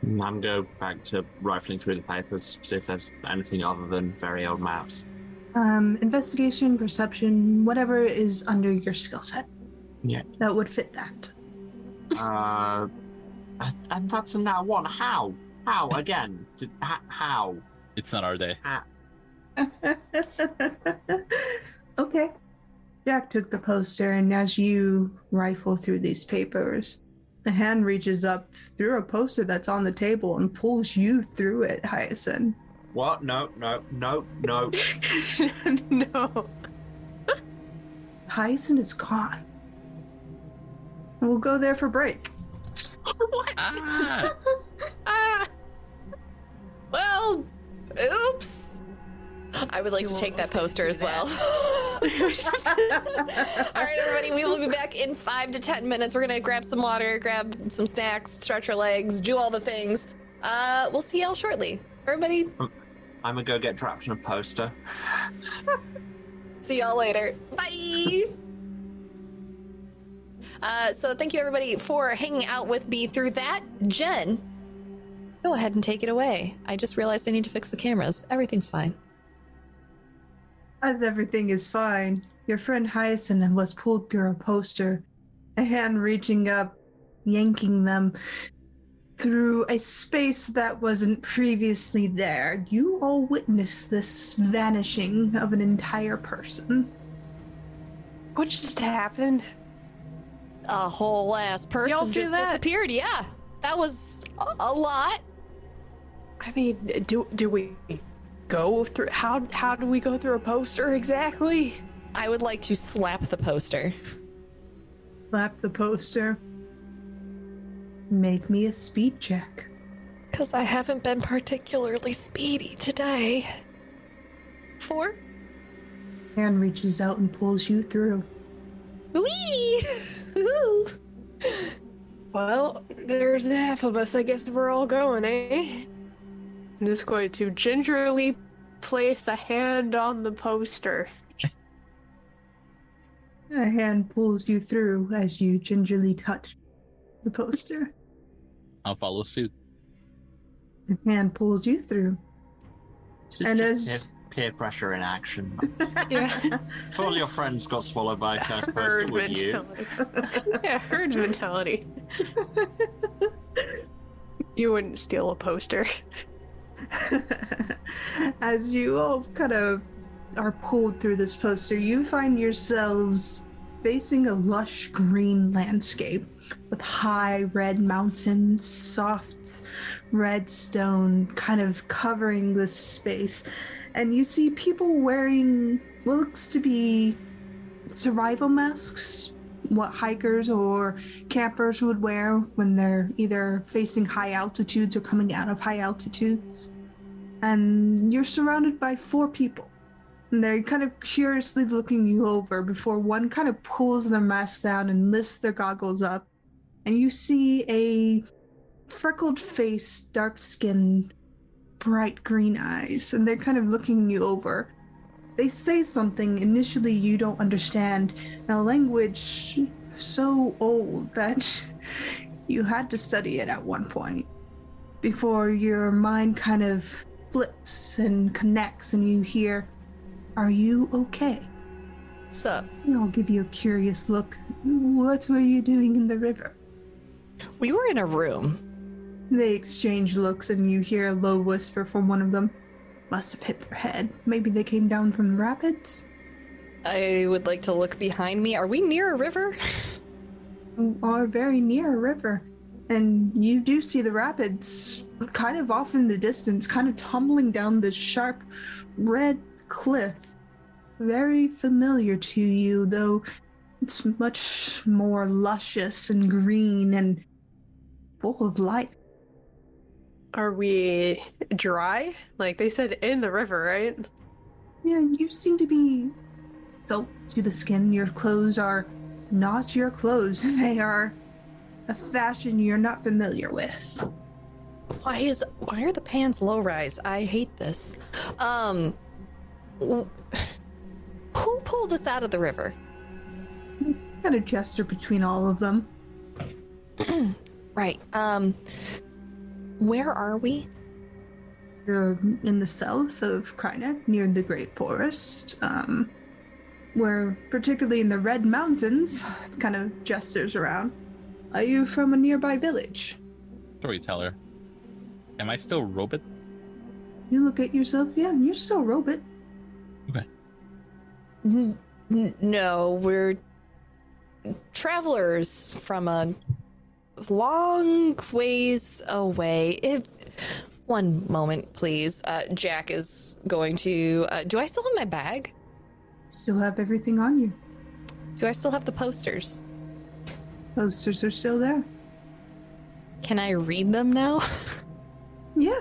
I'm go back to rifling through the papers, see if there's anything other than very old maps. Um, investigation, perception, whatever is under your skill set. Yeah. That would fit that. Uh, and that's a now one. How? How again? Did, h- how? It's not our day. okay. Jack took the poster, and as you rifle through these papers, a hand reaches up through a poster that's on the table and pulls you through it, Hyacinth. What? No, no, no, no. no. Hyacinth is gone. We'll go there for break. what? Ah! Ah! Well, oops. I would like You to take that poster as well. All right, everybody, we will be back in five to ten minutes. We're gonna grab some water, grab some snacks, stretch our legs, do all the things. Uh, we'll see y'all shortly. Everybody, I'm gonna go get trapped in a poster. see y'all later. Bye. Uh, so thank you everybody for hanging out with me through that. Jen, go ahead and take it away. I just realized I need to fix the cameras. Everything's fine. As everything is fine, your friend Hyacinth was pulled through a poster, a hand reaching up, yanking them through a space that wasn't previously there. You all witnessed this vanishing of an entire person. What just happened? A whole ass person Y'all see just that? disappeared. Yeah, that was a, a lot. I mean, do do we go through? How how do we go through a poster exactly? I would like to slap the poster. Slap the poster. Make me a speed check. Because I haven't been particularly speedy today. Four? Hand reaches out and pulls you through. Whee! Well, there's half of us. I guess we're all going, eh? I'm just going to gingerly place a hand on the poster. A hand pulls you through as you gingerly touch the poster. I'll follow suit. A hand pulls you through. This is And just as- peer, peer pressure in action. Yeah. if all your friends got swallowed by a cursed poster, herd would you? mentality. yeah, herd mentality. you wouldn't steal a poster. As you all kind of are pulled through this poster, you find yourselves facing a lush green landscape with high red mountains, soft red stone kind of covering this space. And you see people wearing what looks to be survival masks, what hikers or campers would wear when they're either facing high altitudes or coming out of high altitudes. And you're surrounded by four people. And they're kind of curiously looking you over before one kind of pulls their mask down and lifts their goggles up. And you see a freckled face, dark skin, bright green eyes. And they're kind of looking you over. They say something initially you don't understand, in a language so old that you had to study it at one point before your mind kind of flips and connects and you hear, Are you okay? Sup? And I'll give you a curious look. What were you doing in the river? We were in a room. They exchange looks and you hear a low whisper from one of them. Must have hit their head. Maybe they came down from the rapids? I would like to look behind me. Are we near a river? You are very near a river. And you do see the rapids kind of off in the distance, kind of tumbling down this sharp red cliff. Very familiar to you, though it's much more luscious and green and full of life. Are we dry? Like they said in the river, right? Yeah, you seem to be soaked to the skin. Your clothes are not your clothes, they are a fashion you're not familiar with. Why is why are the pants low rise? I hate this. Um who pulled us out of the river? Kind of gesture between all of them. Right. Um where are we? They're in the south of Krynek, near the Great Forest, um, where, particularly in the Red Mountains, kind of gestures around. Are you from a nearby village? Storyteller. Am I still robot? You look at yourself, yeah, you're still a robot. N- n- no, we're travelers from a long ways away. If one moment, please. Uh, Jack is going to. Uh, do I still have my bag? Still have everything on you. Do I still have the posters? Posters are still there. Can I read them now? Yeah.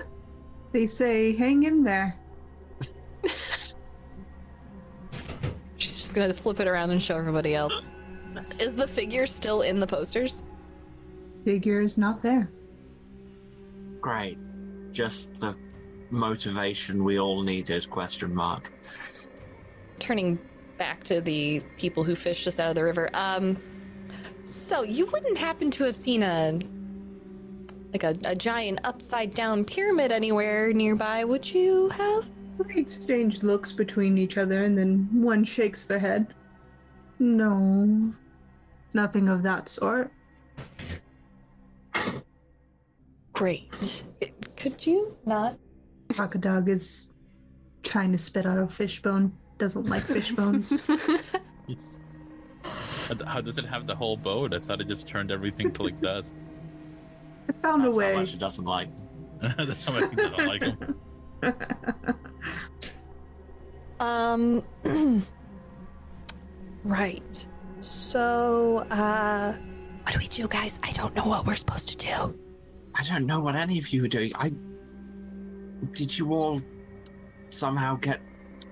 They say, hang in there. She's just gonna flip it around and show everybody else. Is the figure still in the posters? Figure is not there. Great. Just the motivation we all needed, question mark. Turning back to the people who fished us out of the river. Um, so you wouldn't happen to have seen a like a, a giant upside down pyramid anywhere nearby, would you have? We exchange looks between each other, and then one shakes their head. No, nothing of that sort. Great. Could you not? Crocodile is trying to spit out a fishbone. Doesn't like fish bones. How- How does it have the whole boat? I thought it just turned everything to like dust. I found That's a how way. much it doesn't like. That's how much I don't like them. Um. right. So, uh. What do we do, guys? I don't know what we're supposed to do. I don't know what any of you are doing. I. Did you all somehow get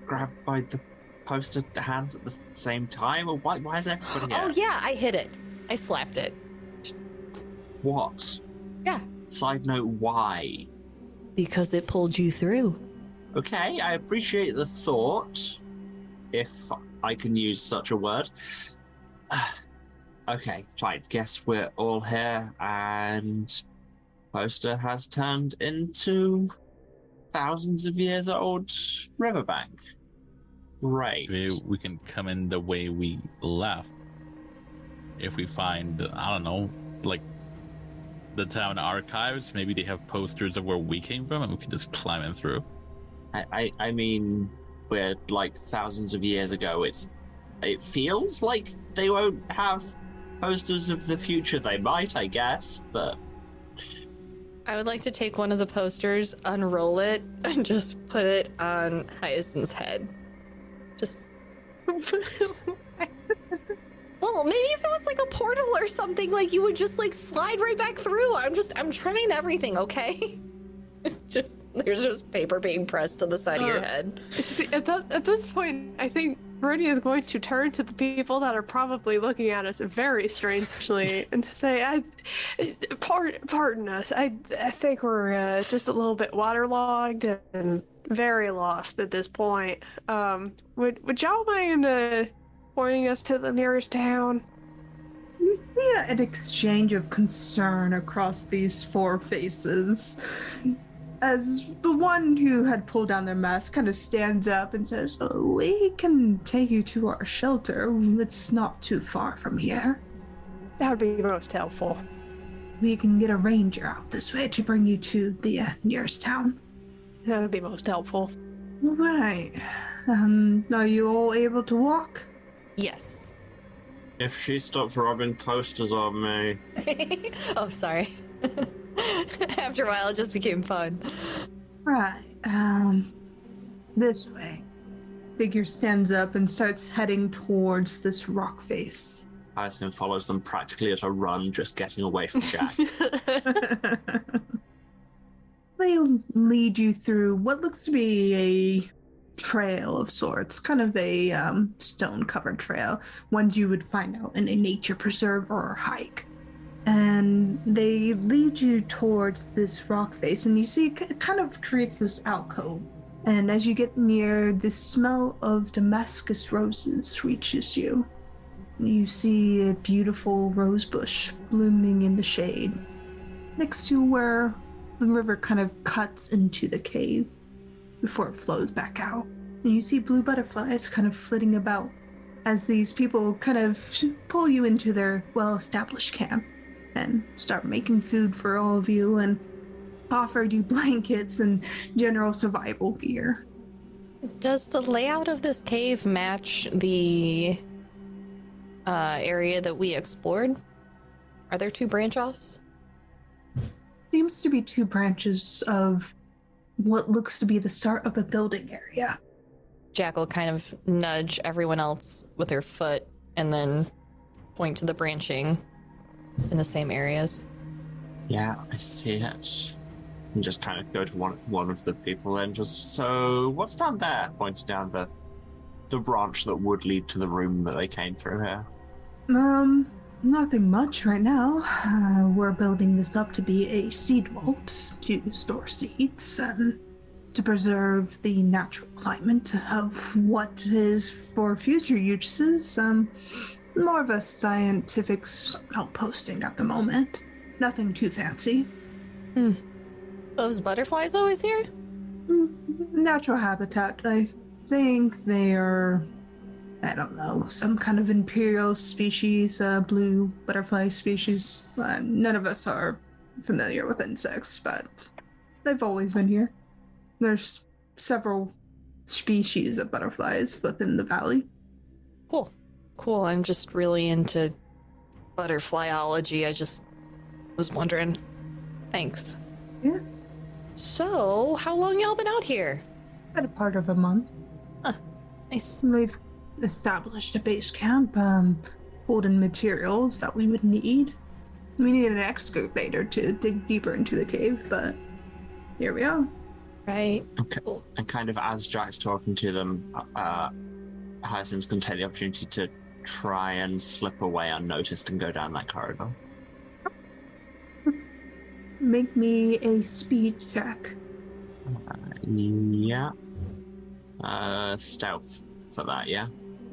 grabbed by the poster hands at the same time? Or why, why is everybody Oh, yeah, I hit it. I slapped it. What? Yeah. Side note, why? Because it pulled you through. Okay, I appreciate the thought, if I can use such a word. Uh, okay, fine. Guess we're all here, and poster has turned into thousands of years old riverbank. Right. Maybe we can come in the way we left. If we find, I don't know, like the town archives, maybe they have posters of where we came from and we can just climb in through. I, I, I mean, we're like thousands of years ago. It's, it feels like they won't have posters of the future. They might, I guess, but I would like to take one of the posters, unroll it, and just put it on Hyacinth's head. Just. Well, maybe if it was like a portal or something, like you would just like slide right back through. I'm just, I'm trying everything, okay? just, there's just paper being pressed to the side of your Uh, head. See, at, that, at this point, I think Brody is going to turn to the people that are probably looking at us very strangely and to say, I, pardon, pardon us. I, I think we're uh, just a little bit waterlogged and very lost at this point. Um, would would y'all mind uh, pointing us to the nearest town? You see an exchange of concern across these four faces. As the one who had pulled down their mask kind of stands up and says, "Oh, We can take you to our shelter. It's not too far from here. That would be most helpful. We can get a ranger out this way to bring you to the uh, nearest town. That would be most helpful. All right. Um, are you all able to walk? Yes. if she stops rubbing posters on me, oh, sorry. After a while, it just became fun. Right. Um, this way. Figure stands up and starts heading towards this rock face. Alison follows them practically at a run, just getting away from Jack. they lead you through what looks to be a trail of sorts, kind of a um, stone covered trail, ones you would find out in a nature preserve or a hike. And they lead you towards this rock face, and you see it kind of creates this alcove. And as you get near, the smell of Damascus roses reaches you. You see a beautiful rose bush blooming in the shade, next to where the river kind of cuts into the cave before it flows back out. And you see blue butterflies kind of flitting about as these people kind of pull you into their well established camp and start making food for all of you and offered you blankets and general survival gear. Does the layout of this cave match the uh, area that we explored? Are there two branch offs? Seems to be two branches of what looks to be the start of a building area. Jack will kind of nudge everyone else with her foot and then point to the branching in the same areas. Yeah, I see it. And just kind of go to one one of the people and just so what's down there? Pointing down the the branch that would lead to the room that they came through here. Um, nothing much right now. Uh, we're building this up to be a seed vault to store seeds and to preserve the natural climate of what is for future uses. Um, more of a scientific outposting at the moment. Nothing too fancy. Those butterflies always here? Mm, Natural habitat. I think they are, I don't know, some kind of imperial species, uh, blue butterfly species. Uh, none of us are familiar with insects, but they've always been here. There's several species of butterflies within the valley. Cool. Cool. I'm just really into butterflyology. I just was wondering. Thanks. Yeah. So, how long y'all been out here? About a part of a month. Nice. We've established a base camp, um, pulled in materials that we would need. We needed an excavator to dig deeper into the cave, but here we are. Right. Okay. Cool. And kind of as Jack's talking to them, uh Hyacinth's gonna take the opportunity to try and slip away unnoticed and go down that corridor. Make me a speed check. Uh, yeah. Uh, stealth for that, yeah?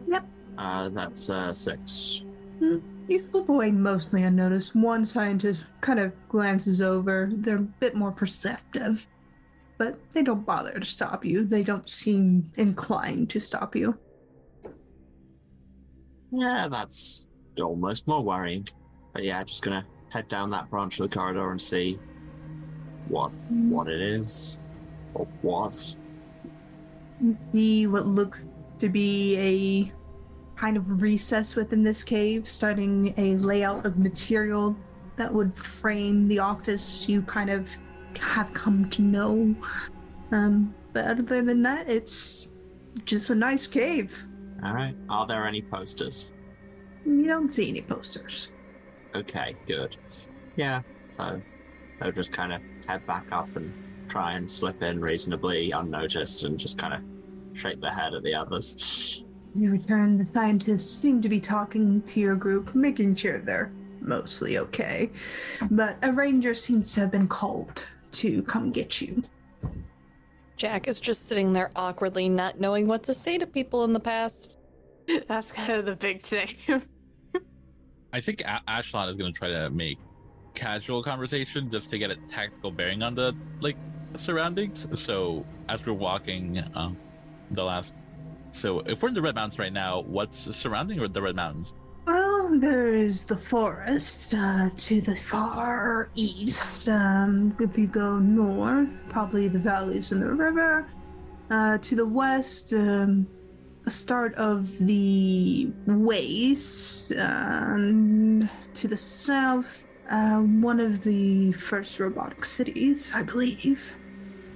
Yep. Uh, that's uh, six. You slip away mostly unnoticed. One scientist kind of glances over. They're a bit more perceptive, but they don't bother to stop you. They don't seem inclined to stop you. Yeah, that's almost more worrying. But yeah, just gonna head down that branch of the corridor and see what what it is or was. See what looks to be a kind of recess within this cave, starting a layout of material that would frame the office you kind of have come to know. Um, but other than that, it's just a nice cave. All right. Are there any posters? You don't see any posters. Okay, good. Yeah, so they'll just kind of head back up and try and slip in reasonably unnoticed and just kind of shake their head at the others. You return, the scientists seem to be talking to your group, making sure they're mostly okay. But a ranger seems to have been called to come get you. Jack is just sitting there awkwardly, not knowing what to say to people in the past. That's kind of the big thing. I think a- Ashelot is going to try to make casual conversation just to get a tactical bearing on the like surroundings. So as we're walking, um, the last. So if we're in the Red Mountains right now, what's surrounding the Red Mountains? Well, there is the forest uh, to the far east. Um, if you go north, probably the valleys and the river. Uh, to the west, um, the start of the waste. Um, to the south, uh, one of the first robotic cities, I believe.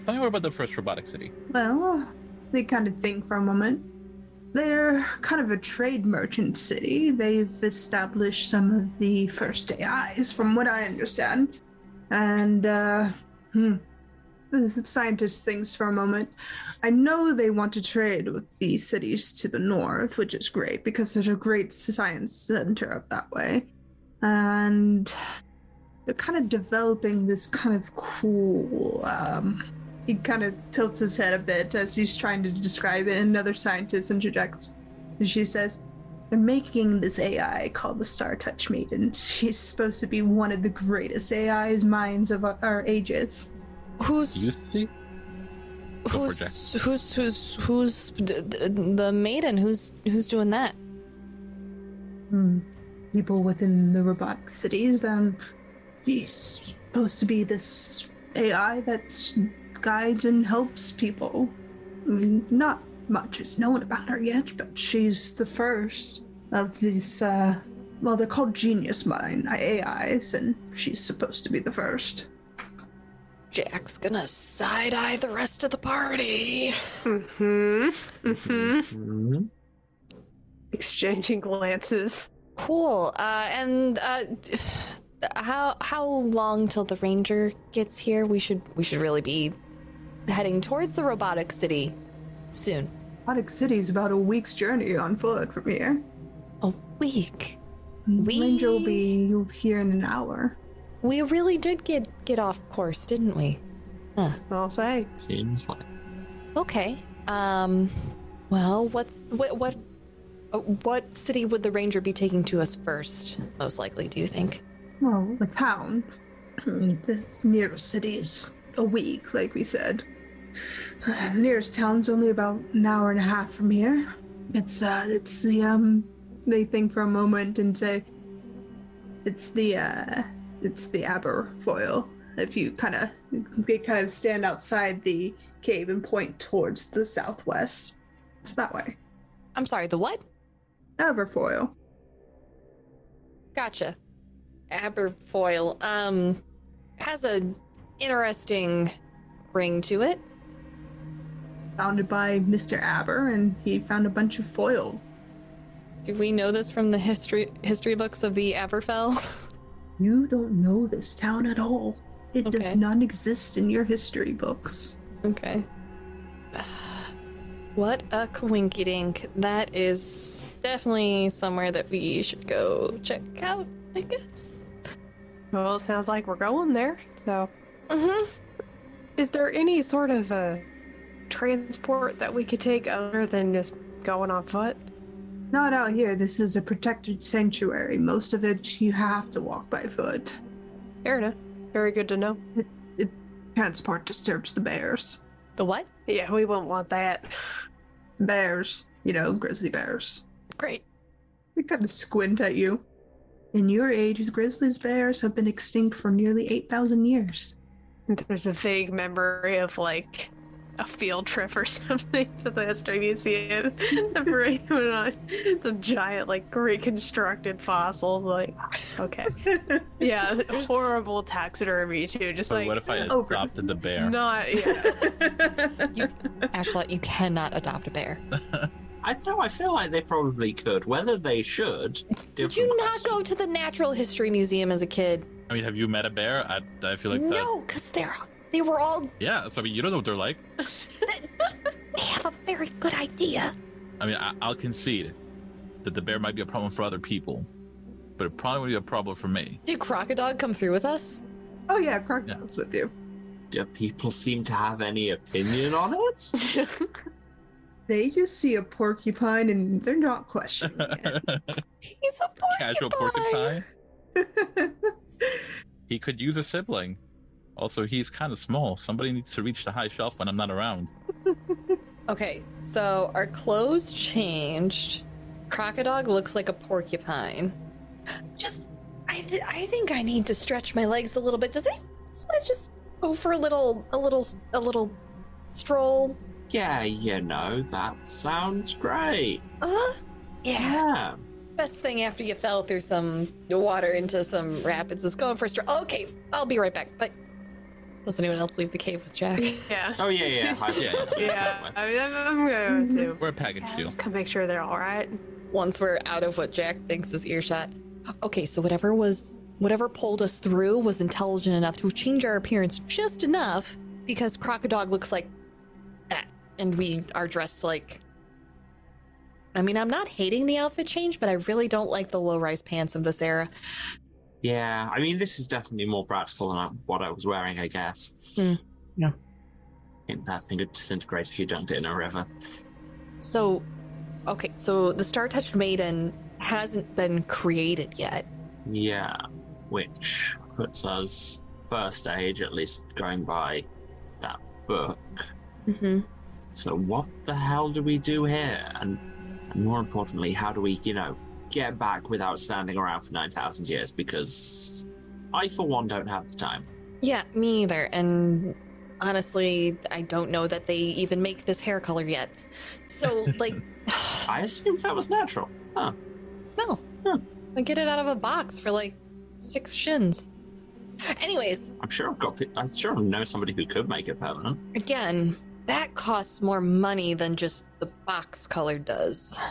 Tell me more about the first robotic city. Well, they kind of think for a moment. They're kind of a trade merchant city. They've established some of the first AIs, from what I understand. And, uh, hmm, scientist thinks for a moment. I know they want to trade with the cities to the north, which is great because there's a great science center up that way. And they're kind of developing this kind of cool, um, he kind of tilts his head a bit as he's trying to describe it. Another scientist interjects. And she says, They're making this AI called the Star Touched Maiden. She's supposed to be one of the greatest AI's minds of our, our ages. Who's You see? Go for it, who's who's who's who's d- d- the maiden? Who's who's doing that? Hmm. People within the robotic cities. Um, she's supposed to be this AI that guides and helps people. I mean, not much is known about her yet, but she's the first of these. Uh, well, they're called genius mind AIs, and she's supposed to be the first. Jack's gonna side eye the rest of the party. mm-hmm. Mm-hmm. Mhm. Exchanging glances. Cool. Uh, and uh, how how long till the ranger gets here? We should we should really be heading towards the robotic city soon. Robotic City is about a week's journey on foot from here. A week. We- Ranger will be here in an hour. We really did get get off course, didn't we? I'll say. Seems like. Okay. Um. Well, what's what what uh, what city would the ranger be taking to us first? Most likely, do you think? Well, the town. The nearest city is a week, like we said. The nearest town's only about an hour and a half from here. It's uh it's the um they think for a moment and say it's the uh it's the Aberfoyle. If you kind of they kind of stand outside the cave and point towards the southwest. It's that way. I'm sorry. The what? Aberfoyle. Gotcha. Aberfoyle. Um, has a interesting ring to it. Founded by Mr. Aber, and he found a bunch of foil Do we know this from the history history books of the Aberfell? You don't know this town at all. It Okay. does not exist in your history books. Okay. What a coinkydink. That is definitely somewhere that we should go check out, I guess. Well, it sounds like we're going there. So, Mm-hmm. is there any sort of uh, transport that we could take other than just going on foot? Not out here. This is a protected sanctuary. Most of it you have to walk by foot. Fair enough. Very good to know. Transport disturbs the bears. The what? Yeah, we won't want that. Bears, you know, grizzly bears. Great. They kind of squint at you. In your age, grizzly bears have been extinct for nearly 8,000 years. There's a vague memory of like a field trip or something to the history museum. the parade went on the giant, like reconstructed fossils. Like, okay, yeah, horrible taxidermy too. Just But like what if I over. adopted the bear? not yeah. Ashelot, you cannot adopt a bear. I know. I feel like they probably could. Whether they should. Did you not question. go to the Natural History Museum as a kid? I mean, have you met a bear? I, I feel like no, because they're they were all Yeah, so I mean, you don't know what they're like. they have a very good idea. I mean, I, I'll concede that the bear might be a problem for other people, but it probably would be a problem for me. Did Crocodog come through with us? oh, yeah, Crocodog's with you. Do people seem to have any opinion on it? They just see a porcupine and they're not questioning it. He's a porcupine. Casual porcupine. He could use a sibling. Also, he's kind of small. Somebody needs to reach the high shelf when I'm not around. Okay, so our clothes changed. Crocodog looks like a porcupine. Just, I, th- I think I need to stretch my legs a little bit. Does anyone else want to just go for a little, a little, a little stroll? yeah, you know, that sounds great. Uh, yeah. Yeah. Best thing after you fell through some water into some rapids is going for a stroll. Okay, I'll be right back. But does anyone else leave the cave with Jack? yeah. Oh yeah, yeah. I- Yeah. Yeah, I mean, I'm, I'm going to. We're a package deal. Just come make sure they're all right. once we're out of what Jack thinks is earshot. Okay, so whatever was whatever pulled us through was intelligent enough to change our appearance just enough because Crocodog looks like that. And we are dressed like I mean, I'm not hating the outfit change, but I really don't like the low rise pants of this era. Yeah, I mean, this is definitely more practical than what I was wearing, I guess. Hmm, yeah. I think that thing would disintegrate if you dunked it in a river. So, okay, so the Star Touched Maiden hasn't been created yet. Yeah, which puts us first age, at least going by that book. Mm-hmm. So what the hell do we do here? And, and more importantly, how do we, you know, get back without standing around for 9,000 years? Because I, for one, don't have the time. Yeah, me either. And honestly, I don't know that they even make this hair color yet. So, like, I assumed that was natural. Huh. no. Hmm. I get it out of a box for like six shins. Anyways, I'm sure I've got. I'm sure I know somebody who could make it permanent. again, that costs more money than just the box color does.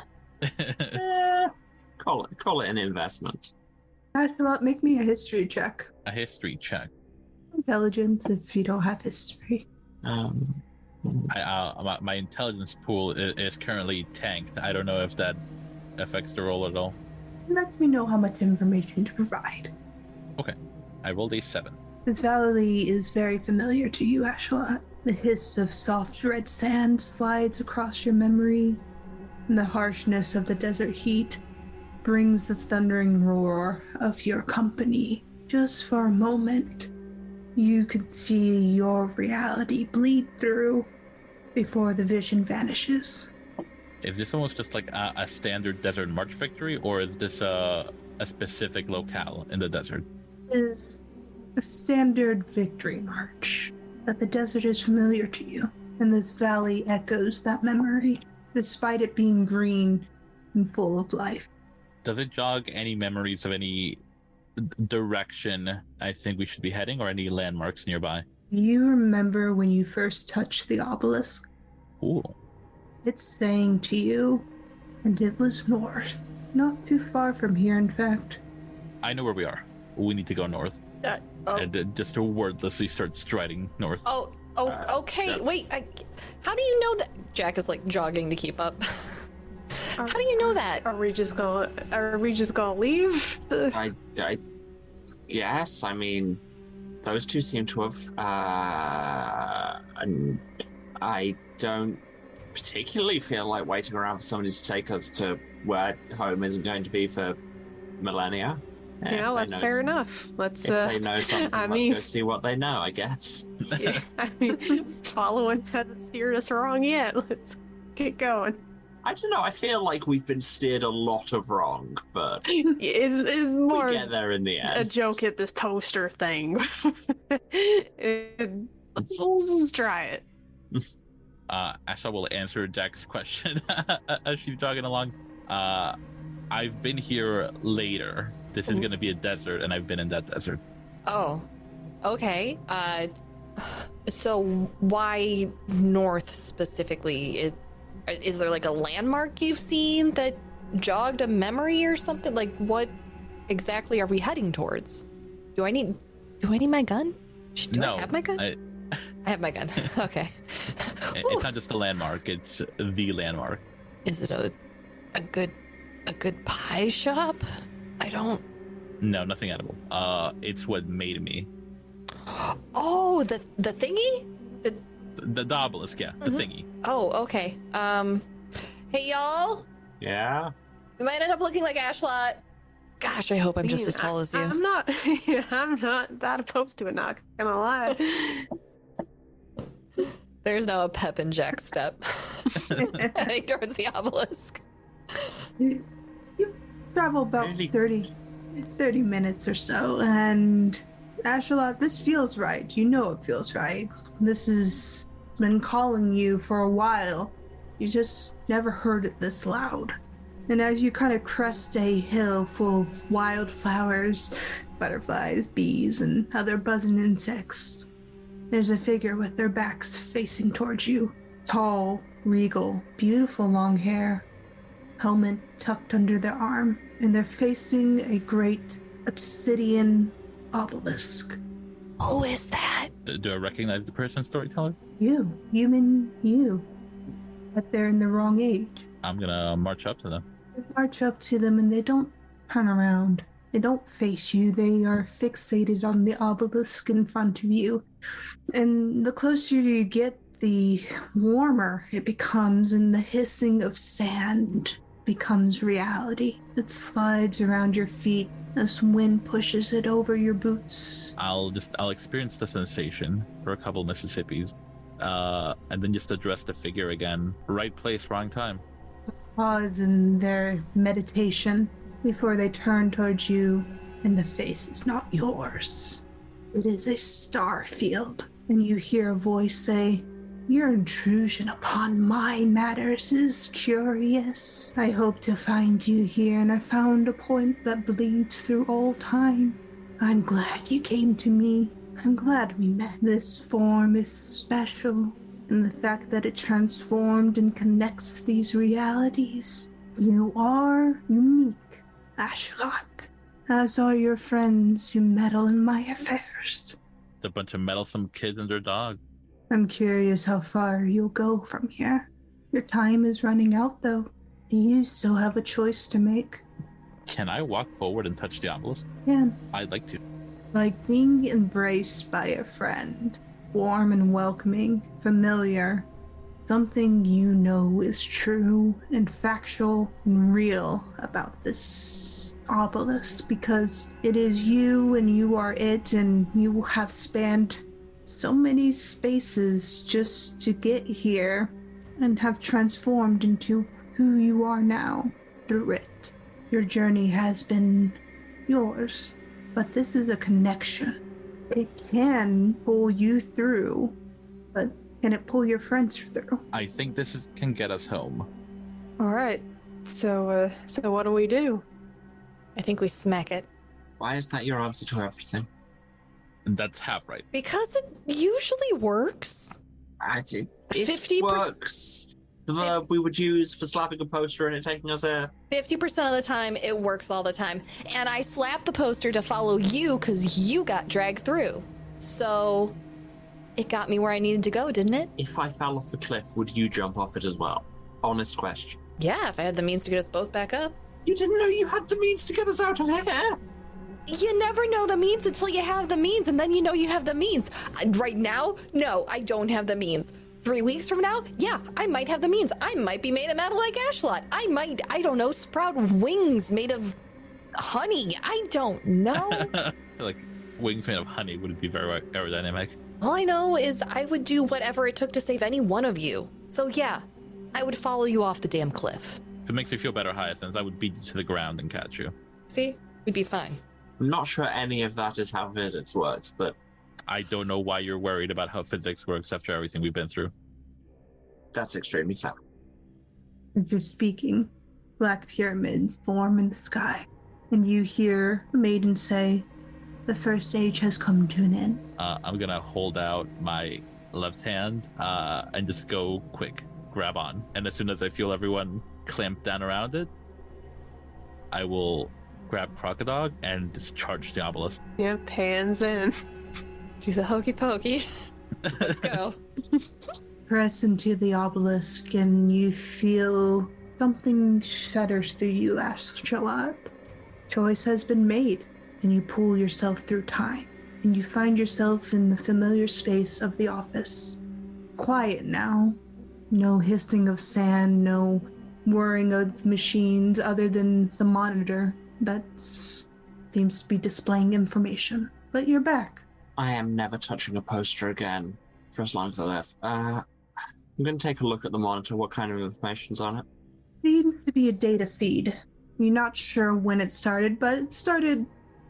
Eh, call it. Call it an investment. Ashelot, make me a history check. A history check. Intelligence if you don't have history. Um, I, uh, my, my intelligence pool is, is currently tanked. I don't know if that affects the roll at all. Let me know how much information to provide. Okay. I rolled a seven. This valley is very familiar to you, Ashelot. The hiss of soft red sand slides across your memory, and the harshness of the desert heat brings the thundering roar of your company. Just for a moment, you could see your reality bleed through before the vision vanishes. Is this almost just like a, a standard desert march victory, or is this a, a specific locale in the desert? is a standard victory march, that the desert is familiar to you, and this valley echoes that memory, despite it being green and full of life. Does it jog any memories of any direction I think we should be heading, or any landmarks nearby? You remember when you first touched the obelisk? Ooh. It's saying to you, and it was north. Not too far from here, in fact. I know where we are. We need to go north. Uh, oh, And uh, just wordlessly start striding north. oh, oh, Uh, okay. yeah. Wait, I, how do you know that? Jack is like jogging to keep up. how do you know that? Are we just gonna? Are we just gonna leave? I, I guess. I mean, those two seem to have. Uh, I don't particularly feel like waiting around for somebody to take us to where home isn't going to be for millennia. Yeah, that's fair enough. Let's. If uh, they know something, I let's mean, go see what they know. I guess. yeah, I mean, following hasn't steered us wrong yet. Let's get going. I don't know. I feel like we've been steered a lot of wrong, but It's, it's more we get there in the end. a joke at this poster thing. And Let's try it. Uh, Asha will answer Jack's question as she's jogging along. Uh, I've been here later. This is Mhm. going to be a desert, and I've been in that desert. Oh, okay. Uh, so why north specifically? Is is there like a landmark you've seen that jogged a memory or something? Like what exactly are we heading towards? Do I need do I need my gun? Do no, I have my gun? I- I have my gun. okay. it's not just a landmark; it's the landmark. Is it a a good a good pie shop? I don't. No, nothing edible. Uh, it's what made me. Oh, the the thingy. The, the, the obelisk, yeah, the Mhm. thingy. Oh, okay. Um, hey y'all. Yeah. We might end up looking like Ashelot. Gosh, I hope I'm just Man, as tall I- as you. I'm not. I'm not that opposed to it. Not gonna lie. There's now a pep in Jack's step. Heading towards the obelisk. You travel about Really? 30, 30 minutes or so, and Ashelot, this feels right. You know it feels right. This has been calling you for a while. You just never heard it this loud. And as you kind of crest a hill full of wildflowers, butterflies, bees, and other buzzing insects, there's a figure with their backs facing towards you. Tall, regal, beautiful long hair, helmet tucked under their arm, and they're facing a great obsidian obelisk. Who is that? Uh, Do I recognize the person, storyteller? You, human you. But they're in the wrong age. I'm gonna march up to them. You march up to them and they don't turn around. They don't face you. They are fixated on the obelisk in front of you. And the closer you get, the warmer it becomes, and the hissing of sand becomes reality. It slides around your feet as wind pushes it over your boots. I'll just I'll experience the sensation for a couple Mississippis, uh, and then just address the figure again. Right place, wrong time. Pause in their meditation before they turn towards you, and the face is not yours. It is a star field, and you hear a voice say, Your intrusion upon my matters is curious. I hope to find you here, and I found a point that bleeds through all time. I'm glad you came to me. I'm glad we met. This form is special, and the fact that it transformed and connects these realities. You are unique, Ashelot. as are your friends who meddle in my affairs. It's a bunch of meddlesome kids and their dog. I'm curious how far you'll go from here. Your time is running out, though. You still have a choice to make. Can I walk forward and touch the obelisk? Yeah, I'd like to. like being embraced by a friend, warm and welcoming, familiar, something you know is true and factual and real about this obelisk because it is you and you are it, and you have spanned so many spaces just to get here and have transformed into who you are now through it. Your journey has been yours, but this is a connection. It can pull you through, but can it pull your friends through? I think this is, can get us home. All right. So, uh, so what do we do? I think we smack it. Why is that your answer to everything? That's half right. Because it usually works. I do. It 50% works. The verb we would use for slapping a poster and it taking us there. 50% of the time, it works all the time. And I slapped the poster to follow you because you got dragged through. So it got me where I needed to go, didn't it? If I fell off a cliff, would you jump off it as well? Honest question. Yeah, if I had the means to get us both back up. You didn't know you had the means to get us out of here. You never know the means until you have the means, and then you know you have the means. Uh, Right now, no, I don't have the means. Three weeks from now, yeah, I might have the means. I might be made of metal like Ashelot. I might, I don't know, sprout wings made of honey. I don't know. like wings made of honey would be very aerodynamic. All I know is I would do whatever it took to save any one of you. So yeah, I would follow you off the damn cliff. If it makes you feel better, Hyacinth, I would beat you to the ground and catch you. See, we'd be fine. I'm not sure any of that is how physics works, but I don't know why you're worried about how physics works after everything we've been through. that's extremely sad. As you're speaking, black pyramids form in the sky, and you hear a maiden say, The first age has come to an end. Uh, I'm gonna hold out my left hand uh, and just go quick, grab on. And as soon as I feel everyone clamped down around it, I will grab Crocodog and discharge the obelisk. Yeah, pans in. Do the hokey pokey. Let's go. Press into the obelisk, and you feel something shudders through you, Ashelot. Choice has been made, and you pull yourself through time, and you find yourself in the familiar space of the office. Quiet now. No hissing of sand, no whirring of machines other than the monitor that seems to be displaying information. But you're back. I am never touching a poster again for as long as I live. Uh, I'm going to take a look at the monitor. What kind of information's on it? seems to be a data feed. You're not sure when it started, but it started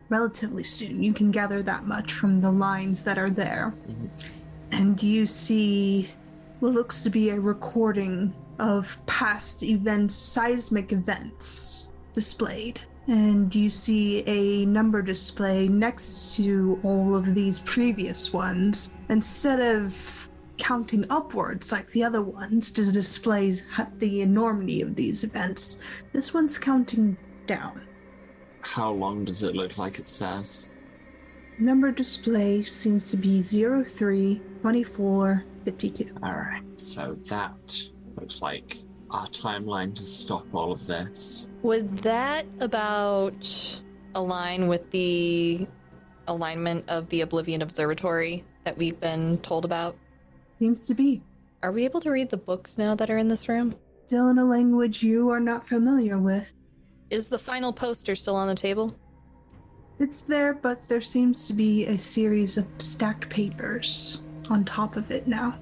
relatively soon. You can gather that much from the lines that are there. Mhm. And you see what looks to be a recording of past events, seismic events displayed. And you see a number display next to all of these previous ones. Instead of counting upwards like the other ones to display the enormity of these events, this one's counting down. How long does it look like it says? Number display seems to be 03, 24, 52. Alright, so that looks like our timeline to stop all of this. Would that about align with the alignment of the Oblivion Observatory that we've been told about? Seems to be. Are we able to read the books now that are in this room? Still in a language you are not familiar with. Is the final poster still on the table? It's there, but there seems to be a series of stacked papers on top of it now.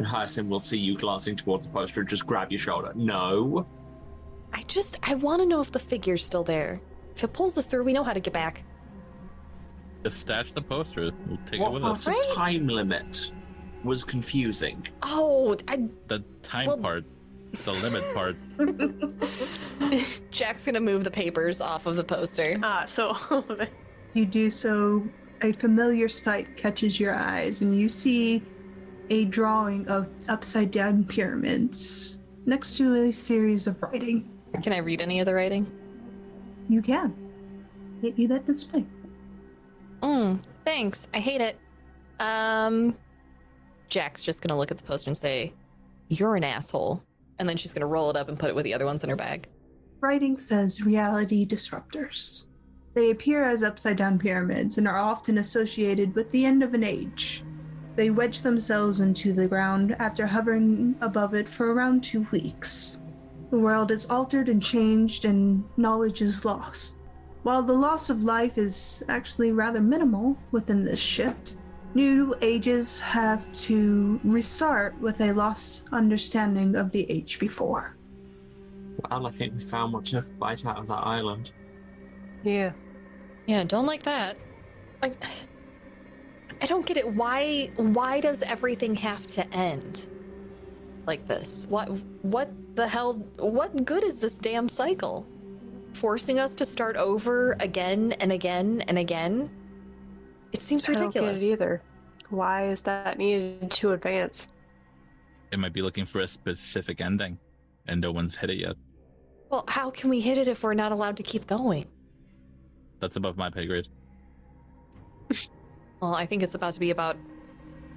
And Hyacinth will see you glancing towards the poster and just grab your shoulder. No. I just I want to know if the figure's still there. If it pulls us through, we know how to get back. Just stash the poster. We'll take it with part us. of Right. time limit was confusing? Oh, I, The time Well- part, the limit part. Jack's gonna move the papers off of the poster. Ah, so You do so, a familiar sight catches your eyes, and you see a drawing of upside down pyramids next to a series of writing. Can I read any of the writing? You can. get you that display. Mm, thanks. I hate it. Um, Jack's just gonna look at the poster and say, "You're an asshole," and then she's gonna roll it up and put it with the other ones in her bag. Writing says reality disruptors. They appear as upside down pyramids and are often associated with the end of an age. They wedge themselves into the ground after hovering above it for around two weeks. The world is altered and changed, and knowledge is lost. While the loss of life is actually rather minimal within this shift, new ages have to restart with a lost understanding of the age before. Well, I think we found what to bite out of that island. Yeah. Yeah, don't like that. Like, I don't get it. Why? Why does everything have to end like this? What? What the hell? What good is this damn cycle? Forcing us to start over again and again and again. It seems ridiculous. I don't ridiculous. get it either. Why is that needed to advance? It might be looking for a specific ending, and no one's hit it yet. Well, how can we hit it if we're not allowed to keep going? That's above my pay grade. Well, I think it's about to be about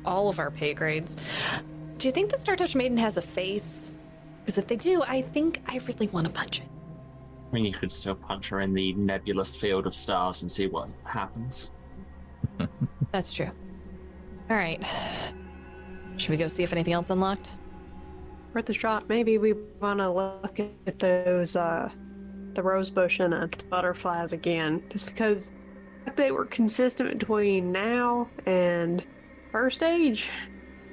all of our pay grades. Do you think the Star Touched Maiden has a face? Because if they do, I think I really want to punch it. I mean, you could still punch her in the nebulous field of stars and see what happens. That's true. All right. Should we go see if anything else unlocked? Worth a shot. Maybe we want to look at those, uh, the rose bush and the butterflies again, just because they were consistent between now and first age.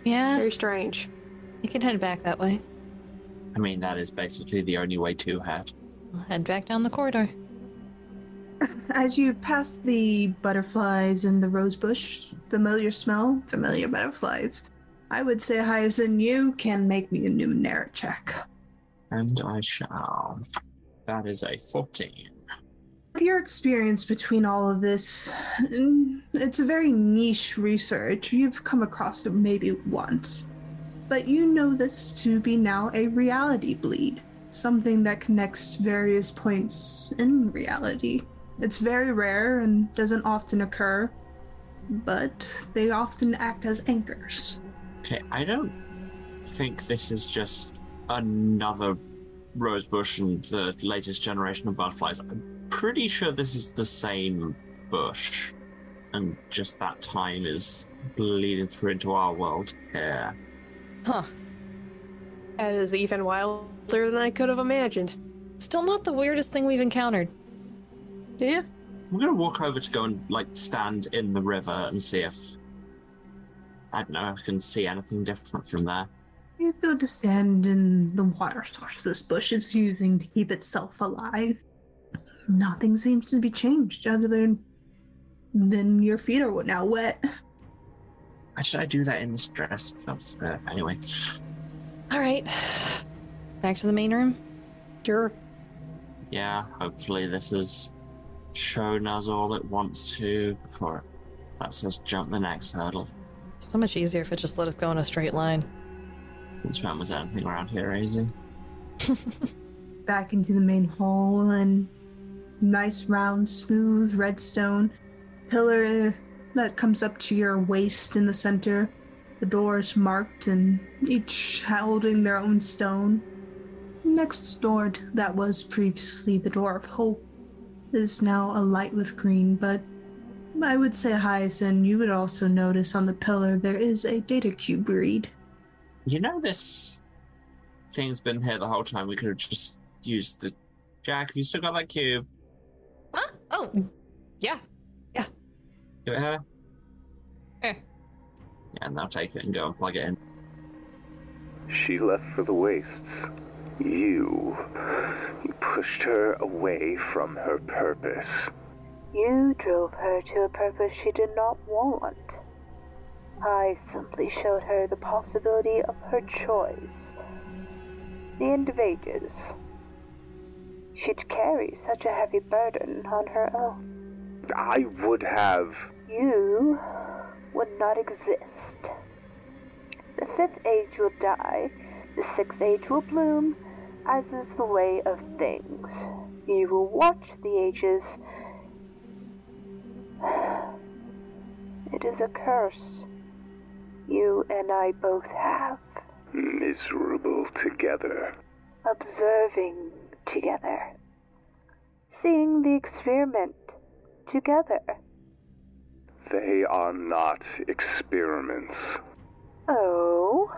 Yeah, Very strange. we can head back that way. I mean, that is basically the only way to head. We'll head back down the corridor. As you pass the butterflies and the rose bush, familiar smell, familiar butterflies. I would say, Hyacinth, you can make me a Numenera check. And I shall. That is a 14. Your experience between all of this, mm, it's a very niche research. You've come across it maybe once. But you know this to be now a reality bleed, something that connects various points in reality. It's very rare and doesn't often occur, but they often act as anchors. Okay, I don't think this is just another rosebush and the latest generation of butterflies. Pretty sure this is the same bush, and just that time is bleeding through into our world here. Huh. That is even wilder than I could have imagined. Still not the weirdest thing we've encountered. Yeah. I'm gonna walk over to go and like stand in the river and see if I don't know if I can see anything different from there. You go to stand in the water source this bush is using to keep itself alive. Nothing seems to be changed other than than your feet are now wet. Why should I do that in this dress? That's, uh, anyway. All right. Back to the main room. Sure. Yeah, hopefully this has shown us all it wants to before it lets us jump the next hurdle. So much easier if it just let us go in a straight line. Since when was anything around here easy? Back into the main hall and nice round smooth redstone pillar that comes up to your waist in the center. The doors marked and each holding their own stone. Next door that was previously the door of hope is now alight with green, but I would say Hyacinth, you would also notice on the pillar there is a data cube read. You know this thing's been here the whole time. We could have just used the Jack, you still got that cube? Huh? Oh, yeah. Yeah. Give it her? Here. Yeah, now take it and go and plug it in. She left for the wastes. You. You pushed her away from her purpose. You drove her to a purpose she did not want. I simply showed her the possibility of her choice. The end of ages. She'd carry such a heavy burden on her own. I would have. You would not exist. The fifth age will die, the sixth age will bloom, as is the way of things. You will watch the ages It is a curse. You and I both have. Miserable together. Observing together. Seeing the experiment together. They are not experiments. Oh?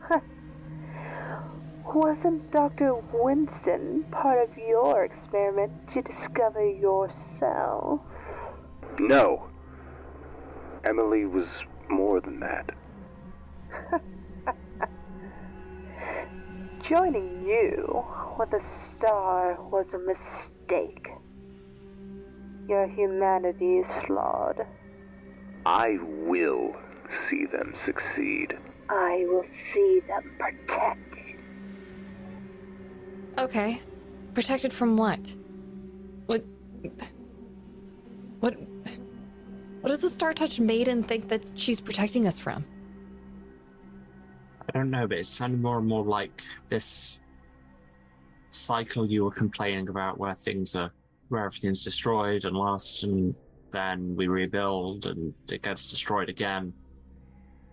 Huh. Wasn't Dr. Winston part of your experiment to discover yourself? No. Emily was more than that. Joining you with a star was a mistake. Your humanity is flawed. I will see them succeed. I will see them protected. Okay. Protected from what? What? What? What does the Star Touched maiden think that she's protecting us from? I don't know, but it sounded more and more like this cycle you were complaining about where things are where everything's destroyed and lost and then we rebuild and it gets destroyed again.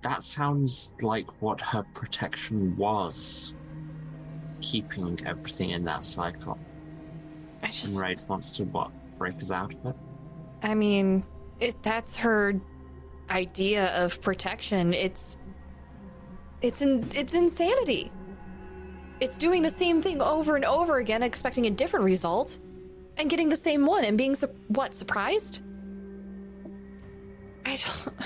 That sounds like what her protection was. Keeping everything in that cycle. I And. Raid wants to what? Break us out of it? I mean, it, that's her idea of protection. It's. It's in, it's insanity. It's doing the same thing over and over again, expecting a different result, and getting the same one and being su- what surprised. I don't.